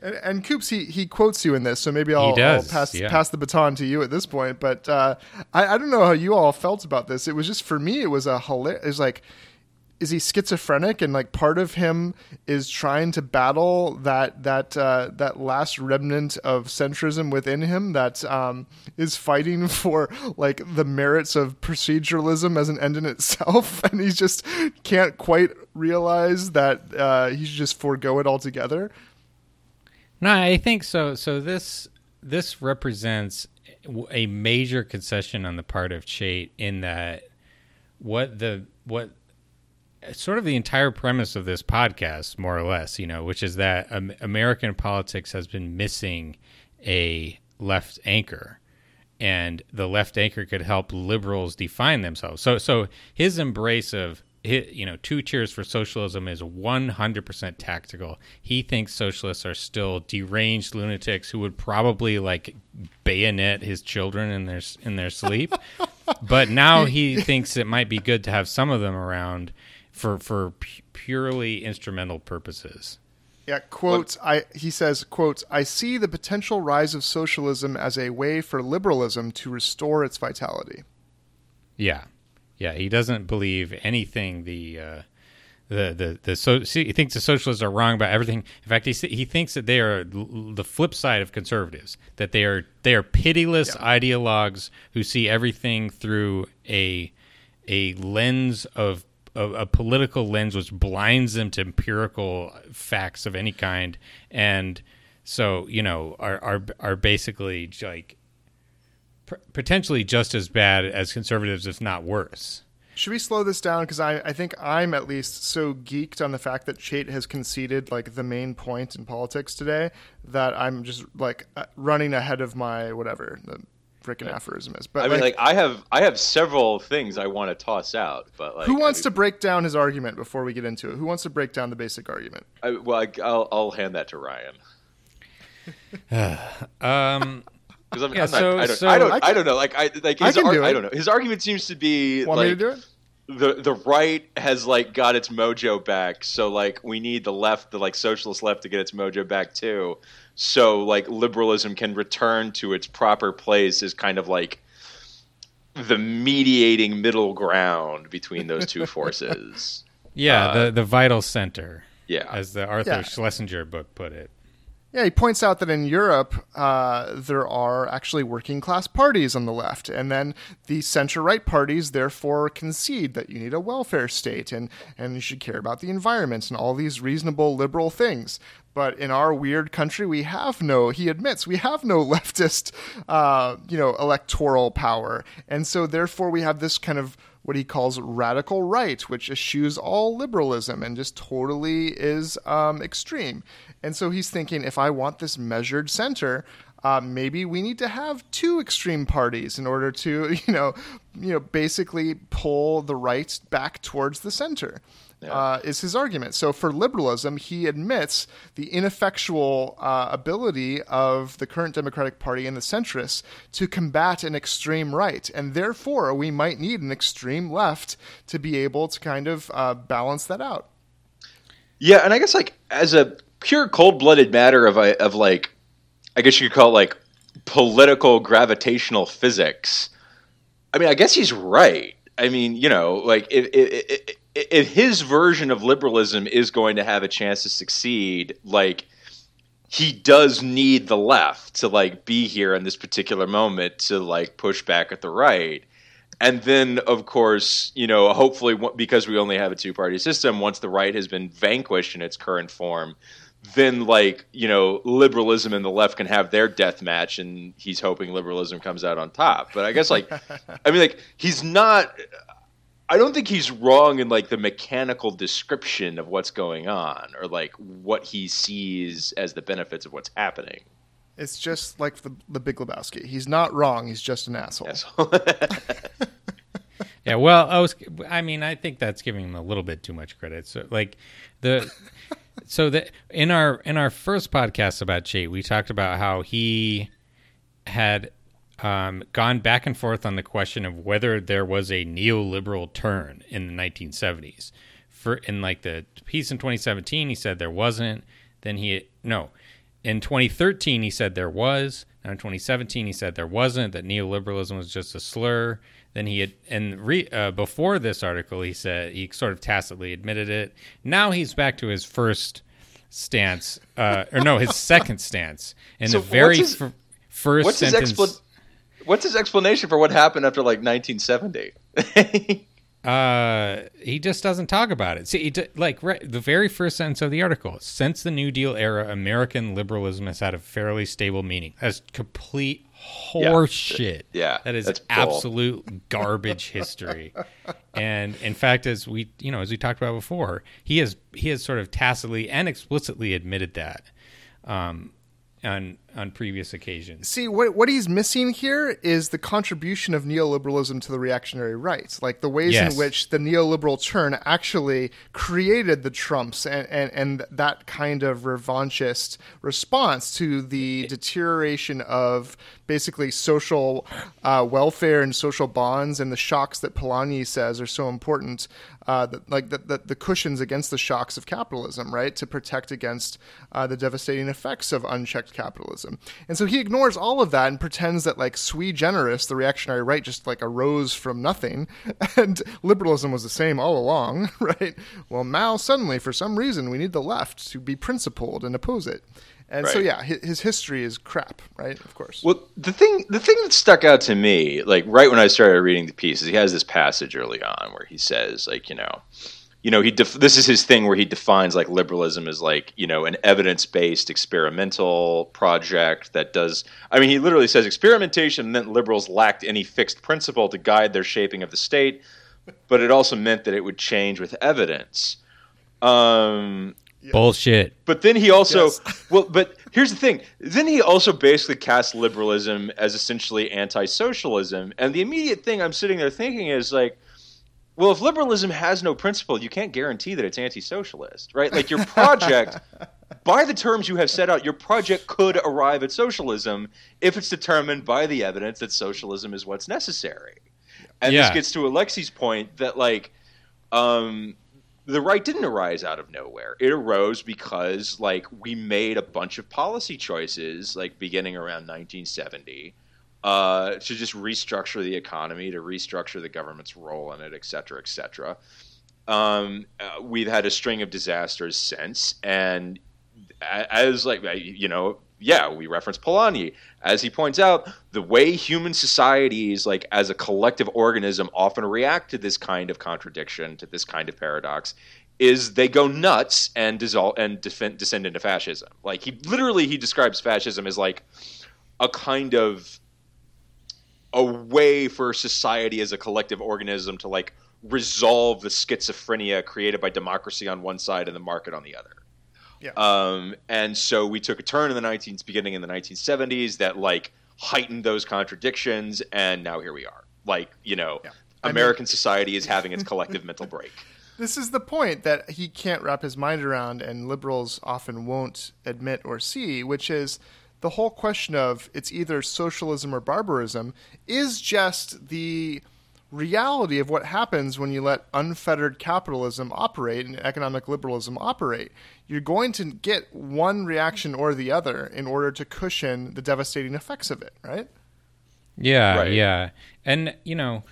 and, and Coops, he, he quotes you in this, so maybe I'll, does, I'll pass yeah. pass the baton to you at this point. But uh, I, I don't know how you all felt about this. It was just for me, it was a hilarious. It was like is he schizophrenic and like part of him is trying to battle that that uh, that last remnant of centrism within him that um, is fighting for like the merits of proceduralism as an end in itself and he just can't quite realize that uh, he should just forego it altogether No, I think so. So this this represents a major concession on the part of Chait in that what the what sort of the entire premise of this podcast, more or less, you know, which is that um, American politics has been missing a left anchor, and the left anchor could help liberals define themselves. So, so his embrace of you know, two cheers for socialism is 100% tactical. He thinks socialists are still deranged lunatics who would probably like bayonet his children in their in their sleep. but now he thinks it might be good to have some of them around for for pu- purely instrumental purposes. Yeah, quote, I he says, quote, I see the potential rise of socialism as a way for liberalism to restore its vitality. Yeah. Yeah, he doesn't believe anything the uh, the the the so see, he thinks the socialists are wrong about everything. In fact, he he thinks that they are l- the flip side of conservatives. That they are they are pitiless Yeah. ideologues who see everything through a a lens of a, a political lens which blinds them to empirical facts of any kind, and so you know are are are basically like potentially just as bad as conservatives, if not worse. Should we slow this down? Because I, I think I'm at least so geeked on the fact that Chait has conceded like the main point in politics today that I'm just like uh, running ahead of my whatever the freaking aphorism is. But I mean, like, like I have I have several things I want to toss out, but like who wants I to break down his argument before we get into it? Who wants to break down the basic argument? I, well, I, I'll I'll hand that to Ryan Um, because I'm, Yeah, I'm not, so- I don't so- I don't I I, don't know like I like I his can ar- do I don't know his argument seems to be Want like me to do it? the the right has like got its mojo back so like we need the left the like socialist left to get its mojo back too so like liberalism can return to its proper place as kind of like the mediating middle ground between those two forces yeah, Uh, the the vital center, yeah as the Arthur Yeah. Schlesinger book put it. Yeah, he points out that in Europe, uh, there are actually working class parties on the left, and then the center right parties therefore concede that you need a welfare state and, and you should care about the environment and all these reasonable liberal things. But in our weird country, we have no, he admits, we have no leftist, uh, you know, electoral power. And so therefore we have this kind of what he calls radical right, which eschews all liberalism and just totally is um, extreme. And so he's thinking, if I want this measured center, uh, maybe we need to have two extreme parties in order to, you know, you know, basically pull the right back towards the center. Uh, is his argument. So for liberalism, he admits the ineffectual uh, ability of the current Democratic Party and the centrists to combat an extreme right, and therefore we might need an extreme left to be able to kind of uh, balance that out. Yeah, and I guess like as a pure cold-blooded matter of of like, I guess you could call it like political gravitational physics. I mean, I guess he's right. I mean, you know, like if if, if, his version of liberalism is going to have a chance to succeed, like he does need the left to like be here in this particular moment to like push back at the right. And then, of course, you know, hopefully, because we only have a two party system, once the right has been vanquished in its current form, then like you know liberalism and the left can have their death match and he's hoping liberalism comes out on top but i guess like i mean like he's not i don't think he's wrong in like the mechanical description of what's going on or like what he sees as the benefits of what's happening It's just like the, the Big Lebowski. He's not wrong. He's just an asshole. Yes. Yeah, well, I was. I mean, I think that's giving him a little bit too much credit. So, like the, so the in our in our first podcast about Chait, we talked about how he had um, gone back and forth on the question of whether there was a neoliberal turn in the 1970s. For in like the piece in 2017, he said there wasn't. Then he no, in 2013 he said there was. Now in 2017 he said there wasn't. That neoliberalism was just a slur. Then he had, and re, uh, before this article, he said he sort of tacitly admitted it. Now he's back to his first stance, uh, or no, his second stance. In So the very his- fir- first what's his sentence, expla- what's his explanation for what happened after like 1970 uh, he just doesn't talk about it. See, he d- like right, the very first sentence of the article: since the New Deal era, American liberalism has had a fairly stable meaning. That's complete horseshit. Yeah, that is absolute garbage history. And in fact, as we you know as we talked about before, he has he has sort of tacitly and explicitly admitted that um, on on previous occasions. See, what what he's missing here is the contribution of neoliberalism to the reactionary right, like the ways Yes. in which the neoliberal turn actually created the Trumps and, and, and that kind of revanchist response to the deterioration of basically social uh, welfare and social bonds and the shocks that Polanyi says are so important, uh, that, like the, the, the cushions against the shocks of capitalism, right, to protect against uh, the devastating effects of unchecked capitalism. And so he ignores all of that and pretends that like sui generis, the reactionary right, just like arose from nothing, and liberalism was the same all along, right? Well, Mao suddenly, for some reason, we need the left to be principled and oppose it. And so yeah, his, his history is crap, right? Of course. Well, the thing the thing that stuck out to me, like right when I started reading the piece, is he has this passage early on where he says, like, you know, you know, he def- this is his thing where he defines like liberalism as like you know an evidence based experimental project that does. I mean, he literally says experimentation meant liberals lacked any fixed principle to guide their shaping of the state, but it also meant that it would change with evidence. Um, Bullshit. but then he also Yes. well, but here's the thing. Then he also basically casts liberalism as essentially anti-socialism, and the immediate thing I'm sitting there thinking is like, well, if liberalism has no principle, you can't guarantee that it's anti-socialist, right? Like your project, by the terms you have set out, your project could arrive at socialism if it's determined by the evidence that socialism is what's necessary. And this gets to Alexi's point that like um, the right didn't arise out of nowhere. It arose because like we made a bunch of policy choices, like beginning around 1970, uh, to just restructure the economy, to restructure the government's role in it, et cetera, et cetera. Um, uh, we've had a string of disasters since, and as like you know, yeah, we reference Polanyi as he points out the way human societies, like as a collective organism, often react to this kind of contradiction, to this kind of paradox, is they go nuts and dissolve and defend, descend into fascism. Like he literally he describes fascism as like a kind of a way for society as a collective organism to like resolve the schizophrenia created by democracy on one side and the market on the other. Yeah. Um, and so we took a turn in the 19 beginning in the 1970s that like heightened those contradictions, and now here we are. Like you know, Yeah. I mean- American society is having its collective mental break. This is the point that he can't wrap his mind around, and liberals often won't admit or see, which is the whole question of it's either socialism or barbarism is just the reality of what happens when you let unfettered capitalism operate and economic liberalism operate. You're going to get one reaction or the other in order to cushion the devastating effects of it, right? Yeah, Right. yeah, and you know,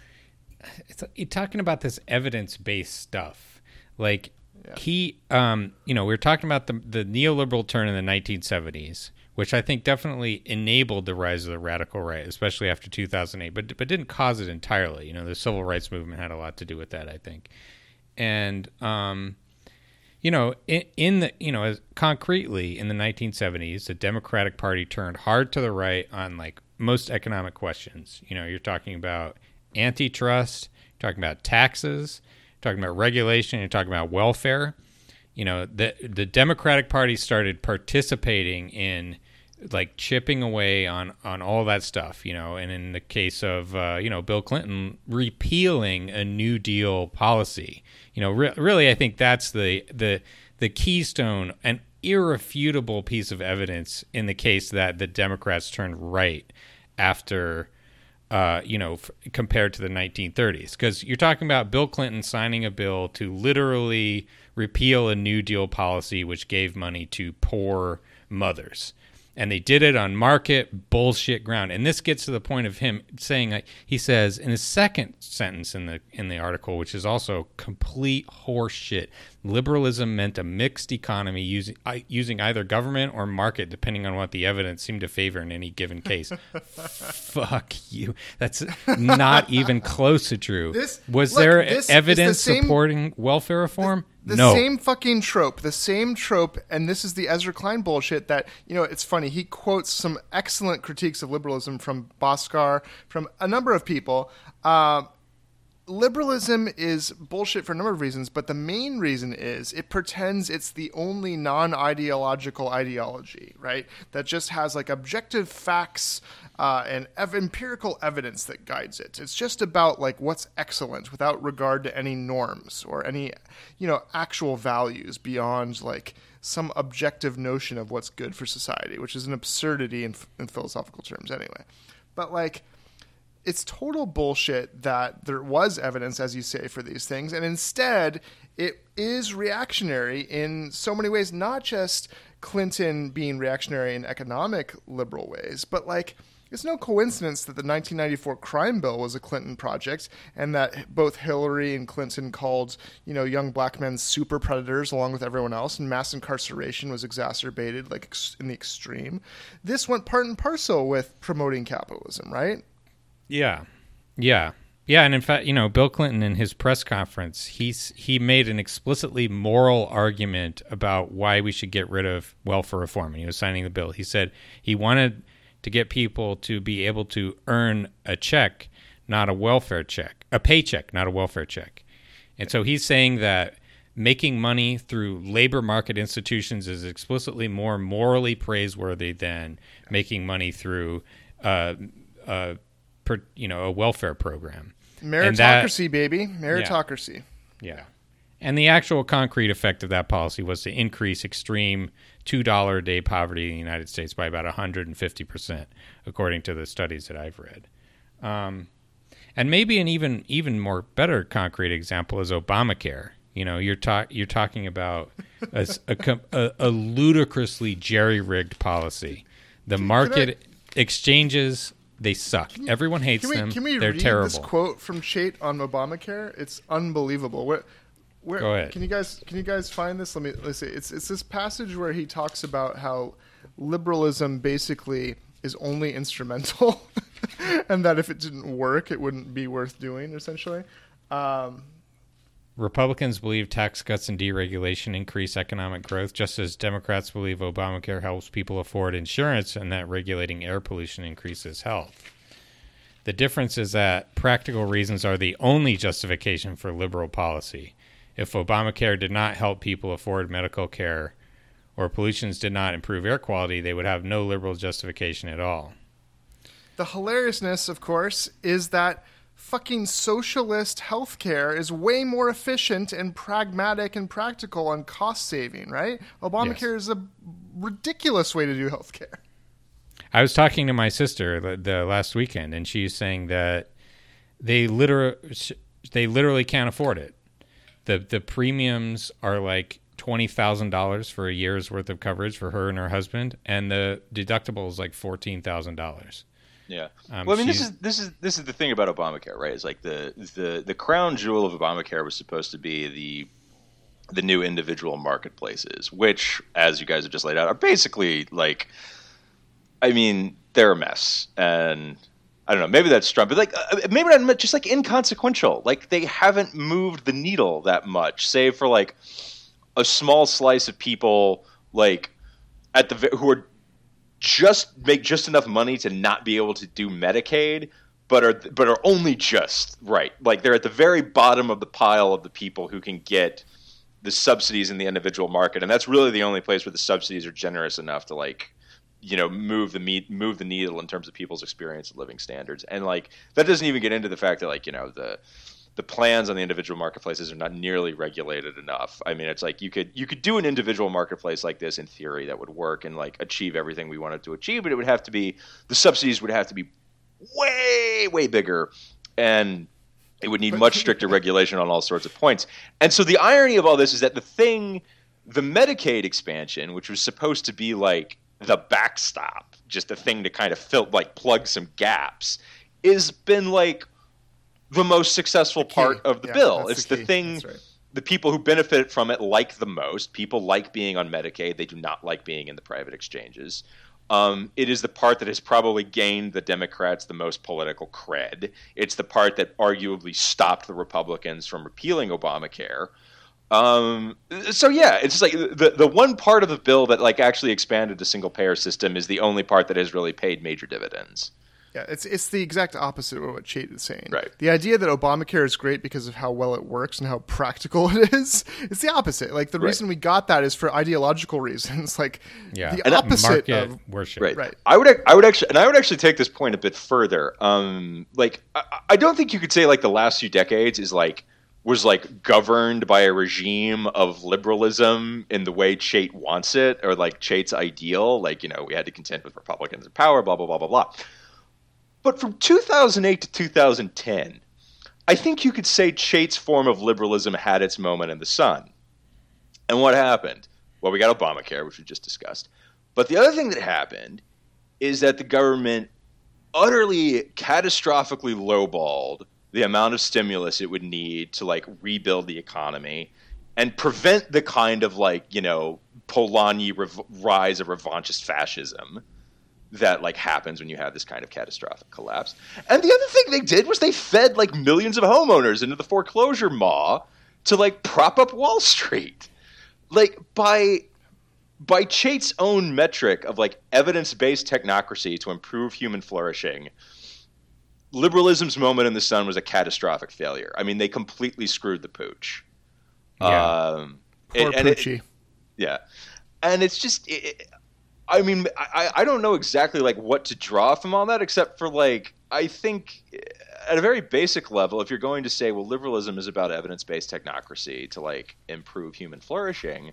it's, you're talking about this evidence-based stuff. Like he, um, you know, we are talking about the the neoliberal turn in the 1970s, which I think definitely enabled the rise of the radical right, especially after 2008, but but didn't cause it entirely. You know, the civil rights movement had a lot to do with that, I think, and um, you know, in, in the you know, as concretely in the 1970s, the Democratic Party turned hard to the right on like most economic questions. You know, you're talking about antitrust, you're talking about taxes, you're talking about regulation, you're talking about welfare. You know, the the Democratic Party started participating in like chipping away on on all that stuff, you know, and in the case of uh, you know Bill Clinton repealing a New Deal policy, you know, re- really I think that's the the the keystone and irrefutable piece of evidence in the case that the Democrats turned right after. Uh, you know, f- compared to the 1930s, because you're talking about Bill Clinton signing a bill to literally repeal a New Deal policy, which gave money to poor mothers and they did it on market bullshit ground. And this gets to the point of him saying like he says in his second sentence in the in the article, which is also complete horseshit. Liberalism meant a mixed economy using using either government or market, depending on what the evidence seemed to favor in any given case. Fuck you. That's not even close to true. This- Was look, there this is the evidence same- supporting welfare reform? The no. same fucking trope, the same trope, and this is the Ezra Klein bullshit that, you know, it's funny. He quotes some excellent critiques of liberalism from Bhaskar, from a number of people. Uh, liberalism is bullshit for a number of reasons, but the main reason is it pretends it's the only non ideological ideology, right? That just has like objective facts uh, and ev- empirical evidence that guides it. It's just about like what's excellent without regard to any norms or any, you know, actual values beyond like some objective notion of what's good for society, which is an absurdity in, in philosophical terms anyway. But like, it's total bullshit that there was evidence, as you say, for these things, and instead it is reactionary in so many ways. Not just Clinton being reactionary in economic liberal ways, but like it's no coincidence that the 1994 crime bill was a Clinton project, and that both Hillary and Clinton called you know young black men super predators along with everyone else, and mass incarceration was exacerbated like in the extreme. This went part and parcel with promoting capitalism, right? Yeah, yeah, yeah. And in fact, you know, Bill Clinton in his press conference, he's he made an explicitly moral argument about why we should get rid of welfare reform. And he was signing the bill. He said he wanted to get people to be able to earn a check, not a welfare check, a paycheck, not a welfare check. And so he's saying that making money through labor market institutions is explicitly more morally praiseworthy than making money through, uh, uh, per, you know, a welfare program. And that- Meritocracy, baby. Meritocracy. yeah. And the actual concrete effect of that policy was to increase extreme $2 a day poverty in the United States by about 150%, according to the studies that I've read. Um, and maybe an even even more better concrete example is Obamacare. You know, you're ta- you're talking about a, a a- a ludicrously jerry rigged policy. The market exchanges they suck. Everyone hates Can we, them. can we They're read terrible. this quote from Chait on Obamacare? It's unbelievable. Where, where, Go ahead. Can you guys can you guys find this? Let me let's see. It's it's this passage where he talks about how liberalism basically is only instrumental, and that if it didn't work, it wouldn't be worth doing. Essentially, um, Republicans believe tax cuts and deregulation increase economic growth, just as Democrats believe Obamacare helps people afford insurance and that regulating air pollution increases health. The difference is that practical reasons are the only justification for liberal policy. If Obamacare did not help people afford medical care or pollutions did not improve air quality, they would have no liberal justification at all. the hilariousness, of course, is that fucking socialist healthcare is way more efficient and pragmatic and practical and cost saving, right? Obamacare is a ridiculous way to do healthcare. I was talking to my sister the, the last weekend, and she's saying that they literally they literally can't afford it. the The premiums are like twenty thousand dollars for a year's worth of coverage for her and her husband, and the deductible is like fourteen thousand dollars. Yeah. Um, well, I mean, this is this is this is the thing about Obamacare, right? It's like the the the crown jewel of Obamacare was supposed to be the the new individual marketplaces, which, as you guys have just laid out, are basically like, I mean, they're a mess, and I don't know, maybe that's strong, but like uh, maybe not just like inconsequential. Like they haven't moved the needle that much, save for like a small slice of people like at the who are just make just enough money to not be able to do Medicaid, but are but are only just right. Like they're at the very bottom of the pile of the people who can get the subsidies in the individual market, and that's really the only place where the subsidies are generous enough to like you know move the meat move the needle in terms of people's experience of living standards and like that doesn't even get into the fact that like you know the the plans on the individual marketplaces are not nearly regulated enough. I mean, it's like you could you could do an individual marketplace like this in theory that would work and like achieve everything we wanted to achieve, but it would have to be the subsidies would have to be way way bigger and it would need much stricter regulation on all sorts of points. And so the irony of all this is that the thing the Medicaid expansion, which was supposed to be like the backstop, just a thing to kind of fill like plug some gaps, is been like the most successful part of the Yeah, bill. It's the the, thing right. the people who benefit from it like the most. People like being on Medicaid. They do not like being in the private exchanges. Um, it is the part that has probably gained the Democrats the most political cred. It's the part that arguably stopped the Republicans from repealing Obamacare. Um, so yeah, it's like the the one part of the bill that like actually expanded the single payer system is the only part that has really paid major dividends. Yeah, it's it's the exact opposite of what Chait is saying. Right. The idea that Obamacare is great because of how well it works and how practical it is, it's the opposite. Like the Right. reason we got that is for ideological reasons. Like Yeah, the opposite of worship. Right. Right. I would I would actually and I would actually take this point a bit further. Um, like I, I don't think you could say like the last few decades is like was like governed by a regime of liberalism in the way Chait wants it or like Chait's ideal. Like you know we had to contend with Republicans in power. Blah blah blah blah blah. But from 2008 to 2010, I think you could say Chait's form of liberalism had its moment in the sun. And what happened? Well, we got Obamacare, which we just discussed. But the other thing that happened is that the government utterly catastrophically lowballed the amount of stimulus it would need to like rebuild the economy and prevent the kind of like you know Polanyi rev- rise of revanchist fascism that like happens when you have this kind of catastrophic collapse. And the other thing they did was they fed like millions of homeowners into the foreclosure maw to like prop up Wall Street. Like by by Chait's own metric of like evidence-based technocracy to improve human flourishing, liberalism's moment in the sun was a catastrophic failure. I mean, they completely screwed the pooch. Yeah. Um, poor it- Poochie. yeah, and it's just, it, it- I mean, I, I don't know exactly like what to draw from all that, except for like I think at a very basic level, if you're going to say, well, liberalism is about evidence-based technocracy to like improve human flourishing.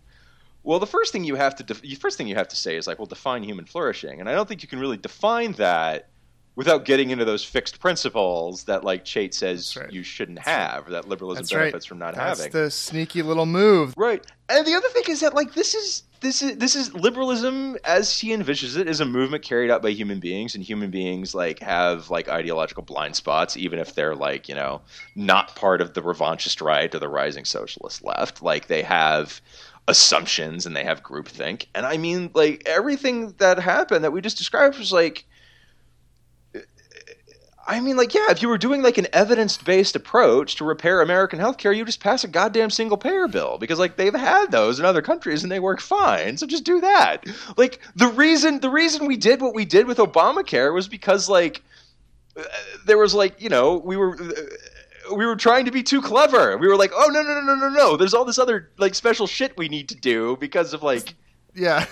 Well, the first thing you have to def- the first thing you have to say is like, well, define human flourishing, and I don't think you can really define that without getting into those fixed principles that like Chait says right. you shouldn't have, or that liberalism That's right. benefits from not That's having. That's the sneaky little move. Right. And the other thing is that like this is this is this is liberalism as he envisions it is a movement carried out by human beings and human beings like have like ideological blind spots even if they're like, you know, not part of the revanchist right or the rising socialist left. Like they have assumptions and they have groupthink. And I mean like everything that happened that we just described was like I mean, like, yeah, if you were doing like an evidence-based approach to repair American healthcare, you just pass a goddamn single-payer bill because, like, they've had those in other countries and they work fine. So just do that. Like, the reason the reason we did what we did with Obamacare was because, like, uh, there was like, you know, we were. Uh, we were trying to be too clever. We were like, "Oh no, no, no, no, no, no! There's all this other like special shit we need to do because of like Yeah.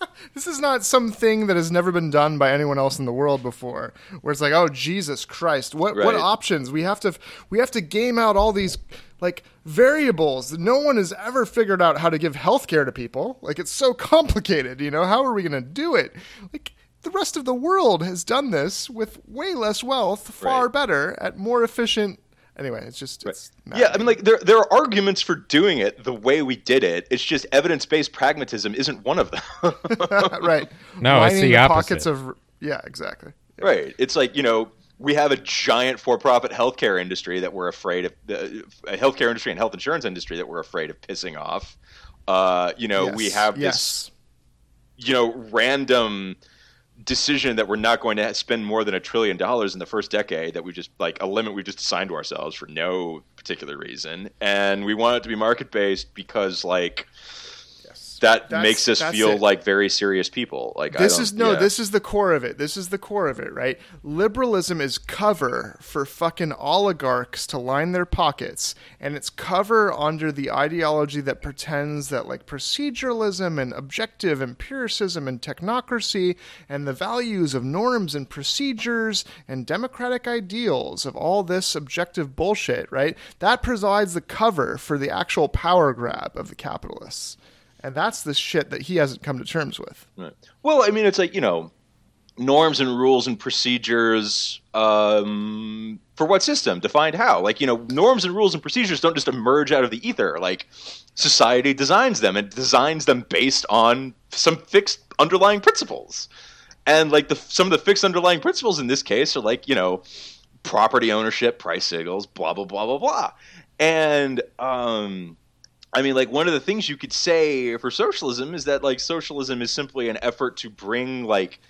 this is not something that has never been done by anyone else in the world before. Where it's like, oh Jesus Christ, what what options we have to we have to game out all these like variables that no one has ever figured out how to give healthcare to people. Like it's so complicated, you know. How are we going to do it? Like the rest of the world has done this with way less wealth, far Right. better at more efficient. Anyway, it's just it's Yeah, I mean, like there there are arguments for doing it the way we did it. It's just evidence based pragmatism isn't one of them. right. No, it's Lining the pockets opposite. of yeah, exactly. right? It's like you know we have a giant for profit healthcare industry that we're afraid of, uh, a healthcare industry and health insurance industry that we're afraid of pissing off. Uh, you know, we Yes, have this you know random decision that we're not going to spend more than a trillion dollars in the first decade that we just like a limit we just assigned to ourselves for no particular reason. And we want it to be market based because like that that's, makes us feel it. like very serious people. Like this is no, yeah. this is the core of it. This is the core of it, right? Liberalism is cover for fucking oligarchs to line their pockets, and it's cover under the ideology that pretends that like proceduralism and objective empiricism and technocracy and the values of norms and procedures and democratic ideals of all this objective bullshit, right? That provides the cover for the actual power grab of the capitalists and that's the shit that he hasn't come to terms with. Right. Well, I mean, it's like you know, norms and rules and procedures um, for what system? Defined how? Like you know norms and rules and procedures don't just emerge out of the ether. Like society designs them. And designs them based on some fixed underlying principles. And like the some of the fixed underlying principles in this case are like you know property ownership price signals blah blah blah blah blah. And um I mean, like one of the things you could say for socialism is that like socialism is simply an effort to bring like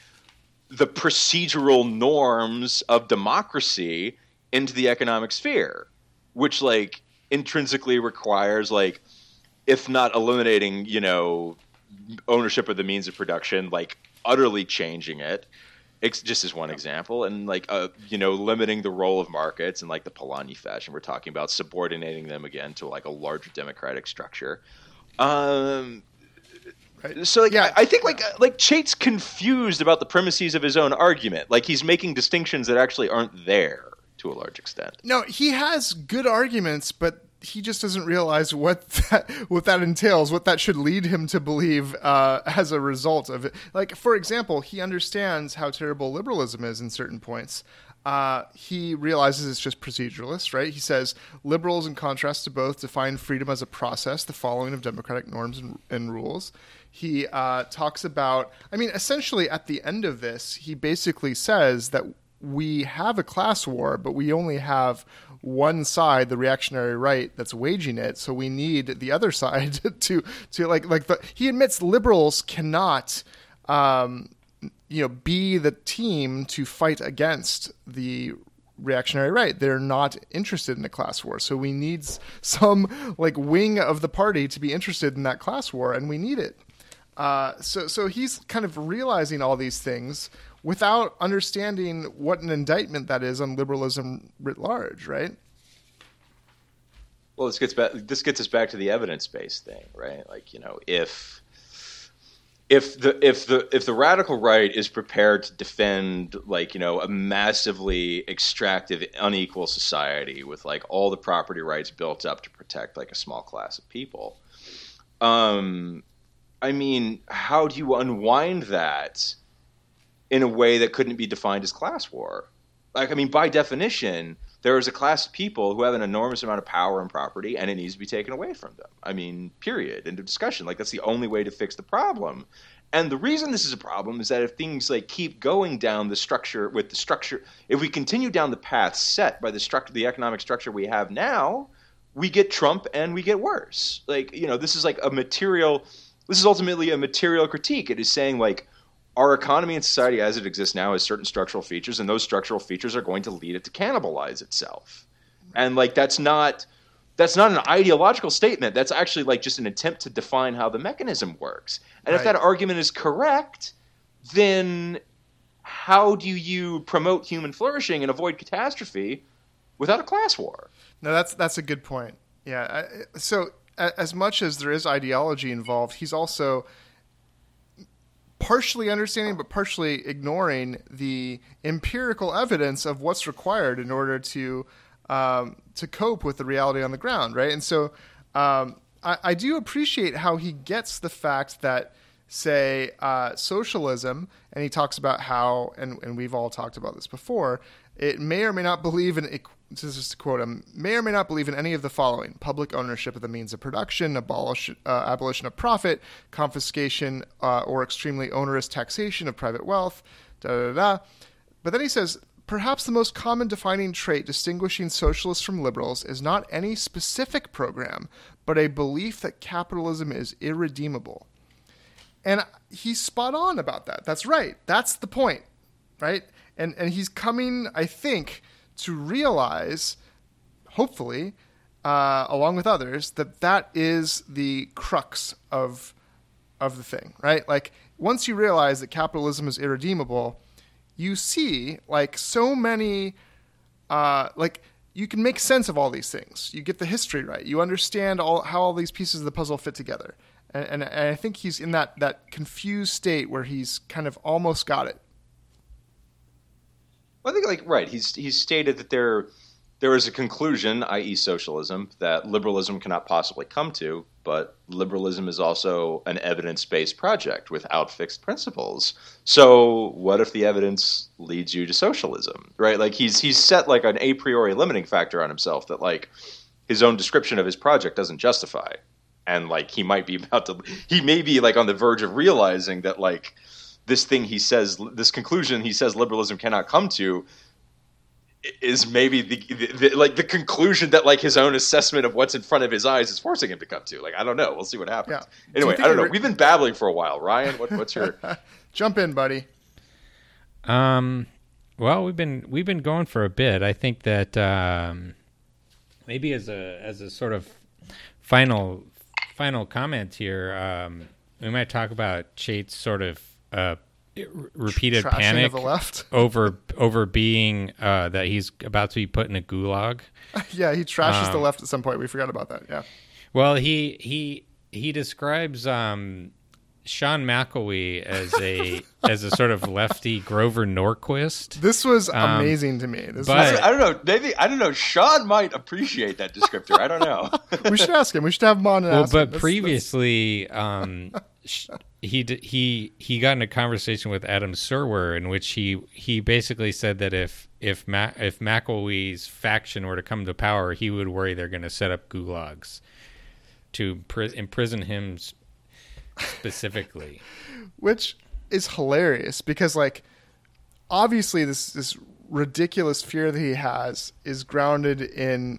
the procedural norms of democracy into the economic sphere, which like intrinsically requires like if not eliminating, you know, ownership of the means of production, like utterly changing it just as one example, and like uh, you know, limiting the role of markets and like the Polanyi fashion, we're talking about subordinating them again to like a larger democratic structure. Um, right. So like, yeah, I, I think like uh, like Chait's confused about the premises of his own argument. Like he's making distinctions that actually aren't there to a large extent. No, he has good arguments, but he just doesn't realize what that what that entails, what that should lead him to believe uh, as a result of it. Like, for example, he understands how terrible liberalism is in certain points. Uh, he realizes it's just proceduralist, right? He says liberals, in contrast to both, define freedom as a process, the following of democratic norms and, and rules. He uh, talks about, I mean, essentially at the end of this, he basically says that we have a class war, but we only have one side, the reactionary right, that's waging it. So we need the other side to to like like the he admits liberals cannot um, you know be the team to fight against the reactionary right. They're not interested in a class war. So we need some like wing of the party to be interested in that class war, and we need it. Uh, so so he's kind of realizing all these things without understanding what an indictment that is on liberalism writ large, right? Well, this gets back. This gets us back to the evidence-based thing, right? Like, you know, if if the if the if the radical right is prepared to defend like you know a massively extractive unequal society with like all the property rights built up to protect like a small class of people um i mean how do you unwind that in a way that couldn't be defined as class war. Like, I mean, by definition, there is a class of people who have an enormous amount of power and property, and it needs to be taken away from them. I mean, period. End of discussion. Like, that's the only way to fix the problem. And the reason this is a problem is that if things like keep going down the structure with the structure, if we continue down the path set by the structure, the economic structure we have now, we get Trump and we get worse. Like, you know, this is like a material. This is ultimately a material critique. It is saying like our economy and society as it exists now has certain structural features, and those structural features are going to lead it to cannibalize itself. And like that's not that's not an ideological statement. That's actually like just an attempt to define how the mechanism works. And right. if that argument is correct, then how do you promote human flourishing and avoid catastrophe without a class war? No, that's that's a good point. Yeah. So as much as there is ideology involved, he's also partially understanding but partially ignoring the empirical evidence of what's required in order to um, to cope with the reality on the ground, right? And so um, I, I, do appreciate how he gets the fact that, say, uh, socialism, and he talks about how, and, and we've all talked about this before, it may or may not believe in this is just to quote him, may or may not believe in any of the following public ownership of the means of production, abolish, uh, abolition of profit, confiscation uh, or extremely onerous taxation of private wealth, da da da. But then he says, perhaps the most common defining trait distinguishing socialists from liberals is not any specific program, but a belief that capitalism is irredeemable. And he's spot on about that. That's right. That's the point, right? And and he's coming, I think, to realize, hopefully, uh, along with others, that that is the crux of of the thing, right? Like once you realize that capitalism is irredeemable, you see like so many, uh, like you can make sense of all these things. You get the history right. You understand all how all these pieces of the puzzle fit together. And, and, and I think he's in that that confused state where he's kind of almost got it. I think like right. He's he's stated that there there is a conclusion, i.e., socialism, that liberalism cannot possibly come to, but liberalism is also an evidence based project without fixed principles. So, what if the evidence leads you to socialism, right? Like, he's, he's set like an a priori limiting factor on himself that, like, his own description of his project doesn't justify. And, like, he might be about to, he may be, like, on the verge of realizing that, like, this thing he says, this conclusion he says liberalism cannot come to is maybe the, the, the, like the conclusion that like his own assessment of what's in front of his eyes is forcing him to come to. Like I don't know. We'll see what happens. Yeah. Anyway, Do I don't know. Re- We've been babbling for a while. Ryan, what, what's your jump in, buddy? Um, well, we've been we've been going for a bit. I think that um, maybe as a as a sort of final final comment here, um, we might talk about Chait's sort of uh, repeated Trashing panic left. over over being uh, that he's about to be put in a gulag. yeah, he trashes um, the left at some point. We forgot about that. Yeah. Well, he he he describes um, Sean McElwee as a as a sort of lefty Grover Norquist. This was um, amazing to me. This but, was, I don't know. Maybe I don't know. Sean might appreciate that descriptor. I don't know. we should ask him. We should have him on. well, but previously, um, he he he got in a conversation with Adam Serwer in which he he basically said that if if Ma- if McElwee's faction were to come to power, he would worry they're going to set up gulags to imprison him specifically, which is hilarious because like obviously this this ridiculous fear that he has is grounded in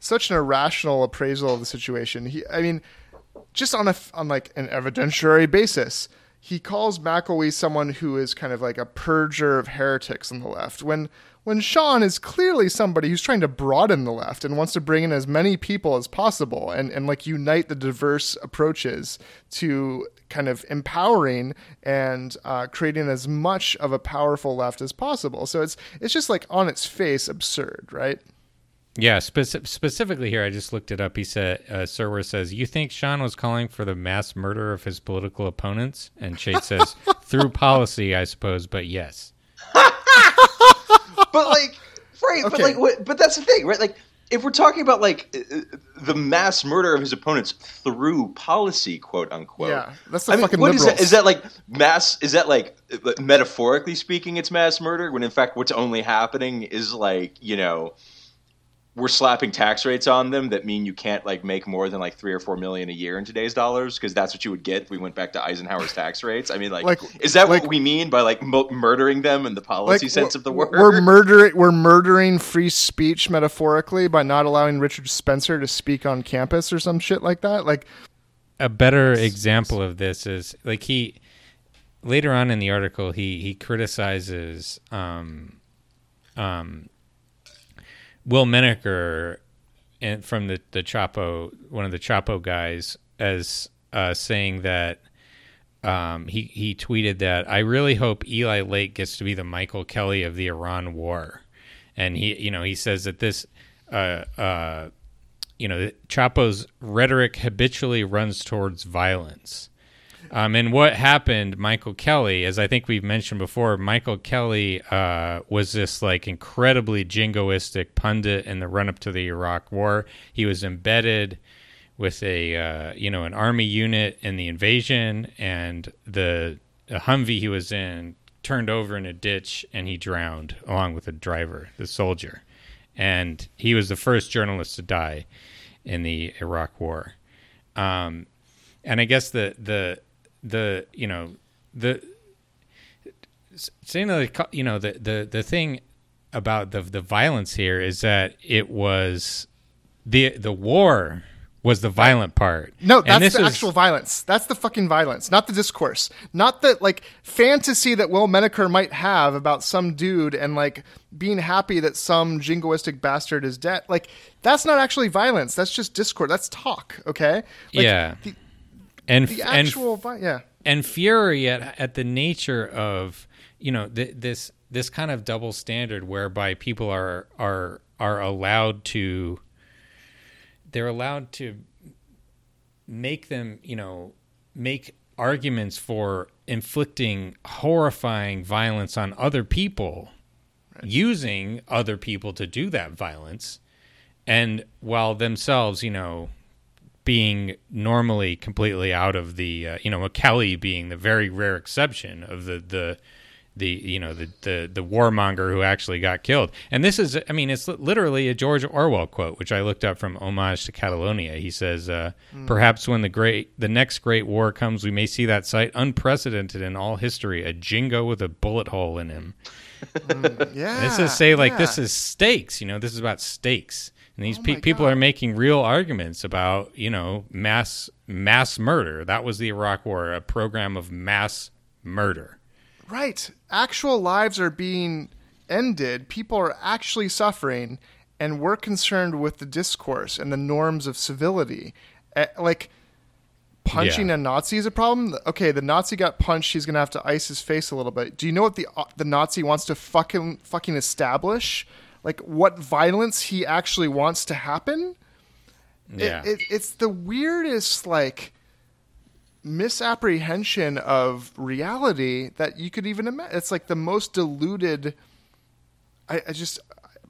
such an irrational appraisal of the situation. He, I mean, just on a on like an evidentiary basis, he calls McElwee someone who is kind of like a purger of heretics on the left. When when Sean is clearly somebody who's trying to broaden the left and wants to bring in as many people as possible and, and like unite the diverse approaches to kind of empowering and uh, creating as much of a powerful left as possible. So it's it's just like on its face absurd, right? Yeah, speci- specifically here, I just looked it up. He said, uh, Serwer says, You think Sean was calling for the mass murder of his political opponents? And Chait says, Through policy, I suppose, but yes. but, like, right, okay. but, like, what, but that's the thing, right? Like, if we're talking about, like, uh, the mass murder of his opponents through policy, quote unquote. Yeah, that's the I fucking mean, what is that? Is that, like, mass, is that, like, metaphorically speaking, it's mass murder? When, in fact, what's only happening is, like, you know, we're slapping tax rates on them that mean you can't like make more than like three or four million a year in today's dollars because that's what you would get if we went back to Eisenhower's tax rates. I mean, like, like is that like, what we mean by like murdering them in the policy like, sense of the word? We're murdering we're murdering free speech metaphorically by not allowing Richard Spencer to speak on campus or some shit like that. Like a better example of this is like he later on in the article he he criticizes um um Will Menaker and from the the Chapo, one of the Chapo guys, as uh, saying that um, he he tweeted that I really hope Eli Lake gets to be the Michael Kelly of the Iran War, and he you know he says that this uh, uh, you know Chapo's rhetoric habitually runs towards violence, um, and what happened, Michael Kelly, as I think we've mentioned before, Michael Kelly uh, was this like incredibly jingoistic pundit in the run up to the Iraq War. He was embedded with a uh, you know an army unit in the invasion, and the, the Humvee he was in turned over in a ditch, and he drowned along with the driver, the soldier, and he was the first journalist to die in the Iraq War. Um, and I guess the the the you know the saying that you know the the the thing about the the violence here is that it was the the war was the violent part. No, that's the is- actual violence. That's the fucking violence, not the discourse. Not the like fantasy that Will Menaker might have about some dude and like being happy that some jingoistic bastard is dead. Like that's not actually violence. That's just discourse. That's talk. Okay. Like, yeah. The, and the and vi- yeah. and fury at at the nature of you know th- this this kind of double standard whereby people are are are allowed to they're allowed to make them you know make arguments for inflicting horrifying violence on other people using other people to do that violence and while themselves you know being normally completely out of the uh, you know Kelly being the very rare exception of the the the you know the, the the warmonger who actually got killed and this is I mean it's literally a George Orwell quote which I looked up from Homage to Catalonia he says uh, perhaps when the great the next great war comes we may see that sight unprecedented in all history a jingo with a bullet hole in him Yeah. this is say like yeah. this is stakes. You know, this is about stakes, and these Oh pe- people God. are making real arguments about you know mass mass murder. That was the Iraq War, a program of mass murder. Right. Actual lives are being ended. People are actually suffering, and we're concerned with the discourse and the norms of civility. Eh, like, punching Yeah. a Nazi is a problem. Okay, the Nazi got punched. He's gonna have to ice his face a little bit. Do you know what the uh, the Nazi wants to fucking fucking establish? Like, what violence he actually wants to happen? It- Yeah, it, it's the weirdest like misapprehension of reality that you could even imagine. It's like the most diluted. I, I just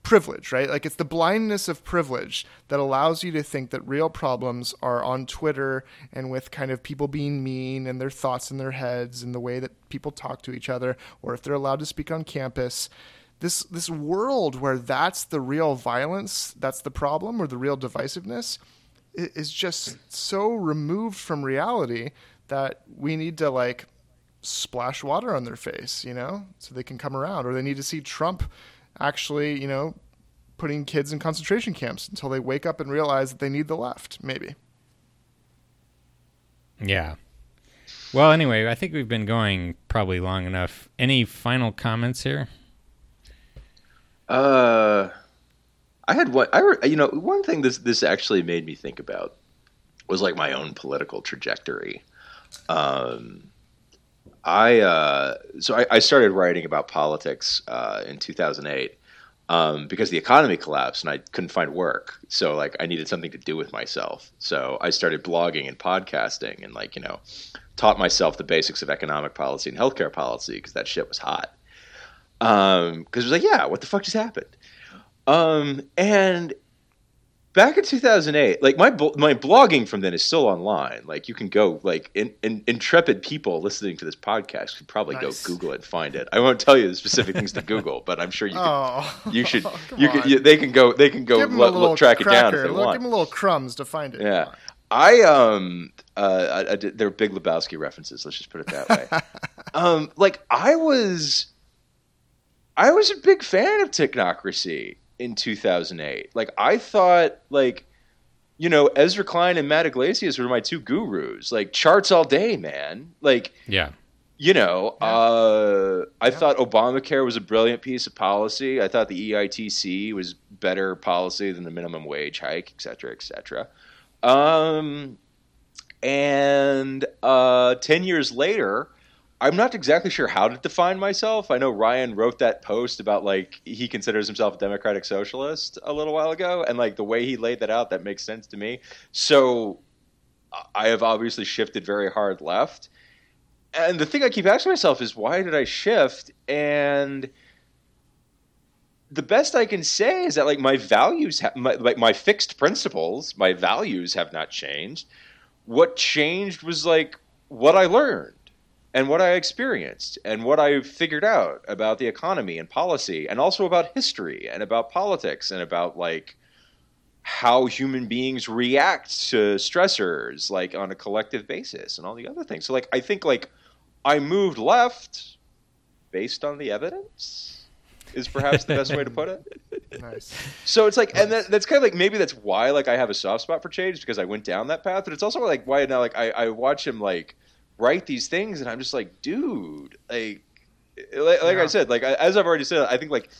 privilege, right? Like it's the blindness of privilege that allows you to think that real problems are on Twitter and with kind of people being mean and their thoughts in their heads and the way that people talk to each other, or if they're allowed to speak on campus. This this world where that's the real violence, that's the problem, or the real divisiveness, is just so removed from reality that we need to like splash water on their face, you know, so they can come around, or they need to see Trump actually, you know, putting kids in concentration camps until they wake up and realize that they need the left, maybe. yeah. Well, anyway, I think we've been going probably long enough. Any final comments here? Uh, I had one. I you know one thing this this actually made me think about was like my own political trajectory. Um, I uh, so I, I started writing about politics uh, in 2008 um, because the economy collapsed and I couldn't find work. So like I needed something to do with myself. So I started blogging and podcasting and like you know taught myself the basics of economic policy and healthcare policy because that shit was hot. Um, because it was like, yeah, what the fuck just happened? Um, and back in 2008, like my my blogging from then is still online. Like you can go, like in, in, intrepid people listening to this podcast could probably Nice. go Google it and find it. I won't tell you the specific things to Google, but I'm sure you could. Oh, You should. You can. You, they can go. They can go give them look, a little look, track it down if they Look, want. Give them a little crumbs to find it. Yeah. I um uh I, I did, they're big Lebowski references. Let's just put it that way. um, like I was, I was a big fan of Technocracy in 2008. Like I thought, like you know, Ezra Klein and Matt Yglesias were my two gurus. Like charts all day, man. Like Yeah, you know, Yeah. uh, I Yeah. thought Obamacare was a brilliant piece of policy. I thought the EITC was better policy than the minimum wage hike, et cetera, et cetera. Um, and uh, 10 years later, I'm not exactly sure how to define myself. I know Ryan wrote that post about like he considers himself a democratic socialist a little while ago, and like the way he laid that out, that makes sense to me. So I have obviously shifted very hard left. And the thing I keep asking myself is why did I shift? And the best I can say is that like my values, ha- my, like my fixed principles, my values have not changed. What changed was like what I learned and what I experienced and what I figured out about the economy and policy and also about history and about politics and about like how human beings react to stressors like on a collective basis and all the other things. So like I think like I moved left based on the evidence. is perhaps the best way to put it. Nice. So it's like, and that, that's kind of like maybe that's why like I have a soft spot for Chait because I went down that path, but it's also like why now like I, I watch him like write these things and I'm just like, dude, like like, Yeah. I said, like as I've already said, I think like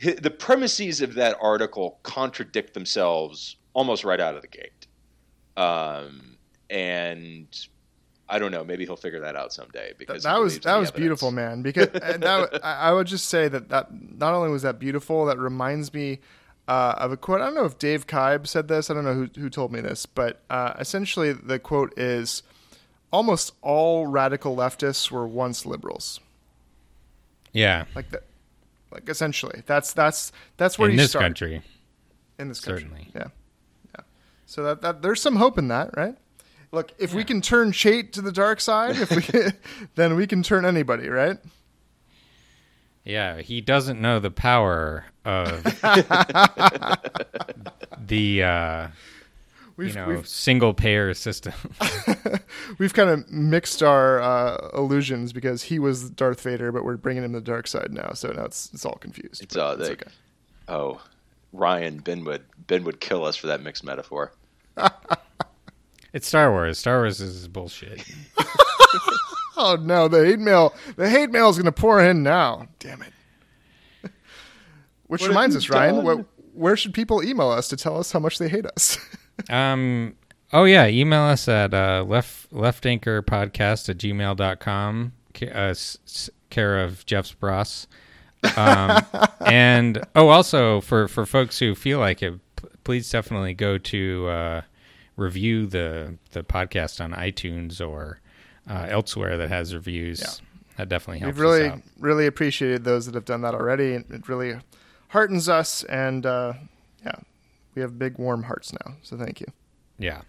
the premises of that article contradict themselves almost right out of the gate. Um, and I don't know, maybe he'll figure that out someday because that was that was evidence. beautiful, man. Because and that, I, I would just say that that not only was that beautiful, that reminds me uh, of a quote. I don't know if Dave Kibe said this. I don't know who who told me this, but uh, essentially the quote is, "Almost all radical leftists were once liberals." Yeah. Like that. Like essentially, that's that's that's where In you this start country. in this country. certainly. Yeah, yeah. So that, that there's some hope in that, right? Look, if we can turn Chait to the dark side, if we, then we can turn anybody, right? Yeah, he doesn't know the power of the uh, you We've know we've, single payer system. we've kind of mixed our uh, illusions because he was Darth Vader, but we're bringing him to the dark side now. So now it's it's all confused. It's but uh, it's they, okay. oh, Ryan Ben would Ben would kill us for that mixed metaphor. it's Star Wars. Star Wars is bullshit. Oh no, the hate mail, the hate mail is going to pour in now. Damn it. Which What reminds you us, Ryan, done? where, where should people email us to tell us how much they hate us? Um. Oh yeah, email us at uh, left left anchor podcast at gmail.com, uh, care of Jeff Spross. Um, and oh, also for for folks who feel like it, please definitely go to uh, review the the podcast on iTunes or uh, elsewhere that has reviews. Yeah. That definitely helps We've really, really appreciated those that have done that already. It really heartens us, and uh, we have big warm hearts now. So thank you. Yeah.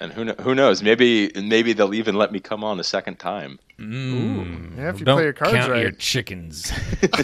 And who kn- who knows? Maybe maybe they'll even let me come on a second time. Mm. Yeah, if you Don't play your cards count right. your chickens.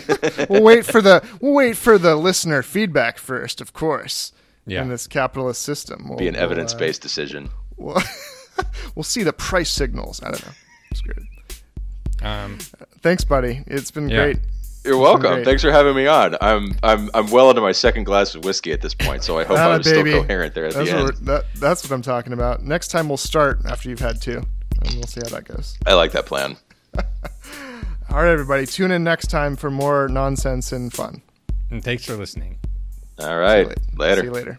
we'll wait for the we'll wait for the listener feedback first, of course. Yeah. In this capitalist system, we'll, Be an we'll, evidence uh, based decision. We'll, we'll see the price signals. I don't know. Screw it. um, Thanks, buddy. It's been Yeah. great. You're welcome. Thanks for having me on. I'm I'm I'm well into my second glass of whiskey at this point, so I hope I'm still coherent there at That's the what, end. we're- that, that's what I'm talking about. Next time we'll start after you've had two, and we'll see how that goes. I like that plan. All right, everybody, tune in next time for more nonsense and fun. and thanks for listening. All right, See later. See you later.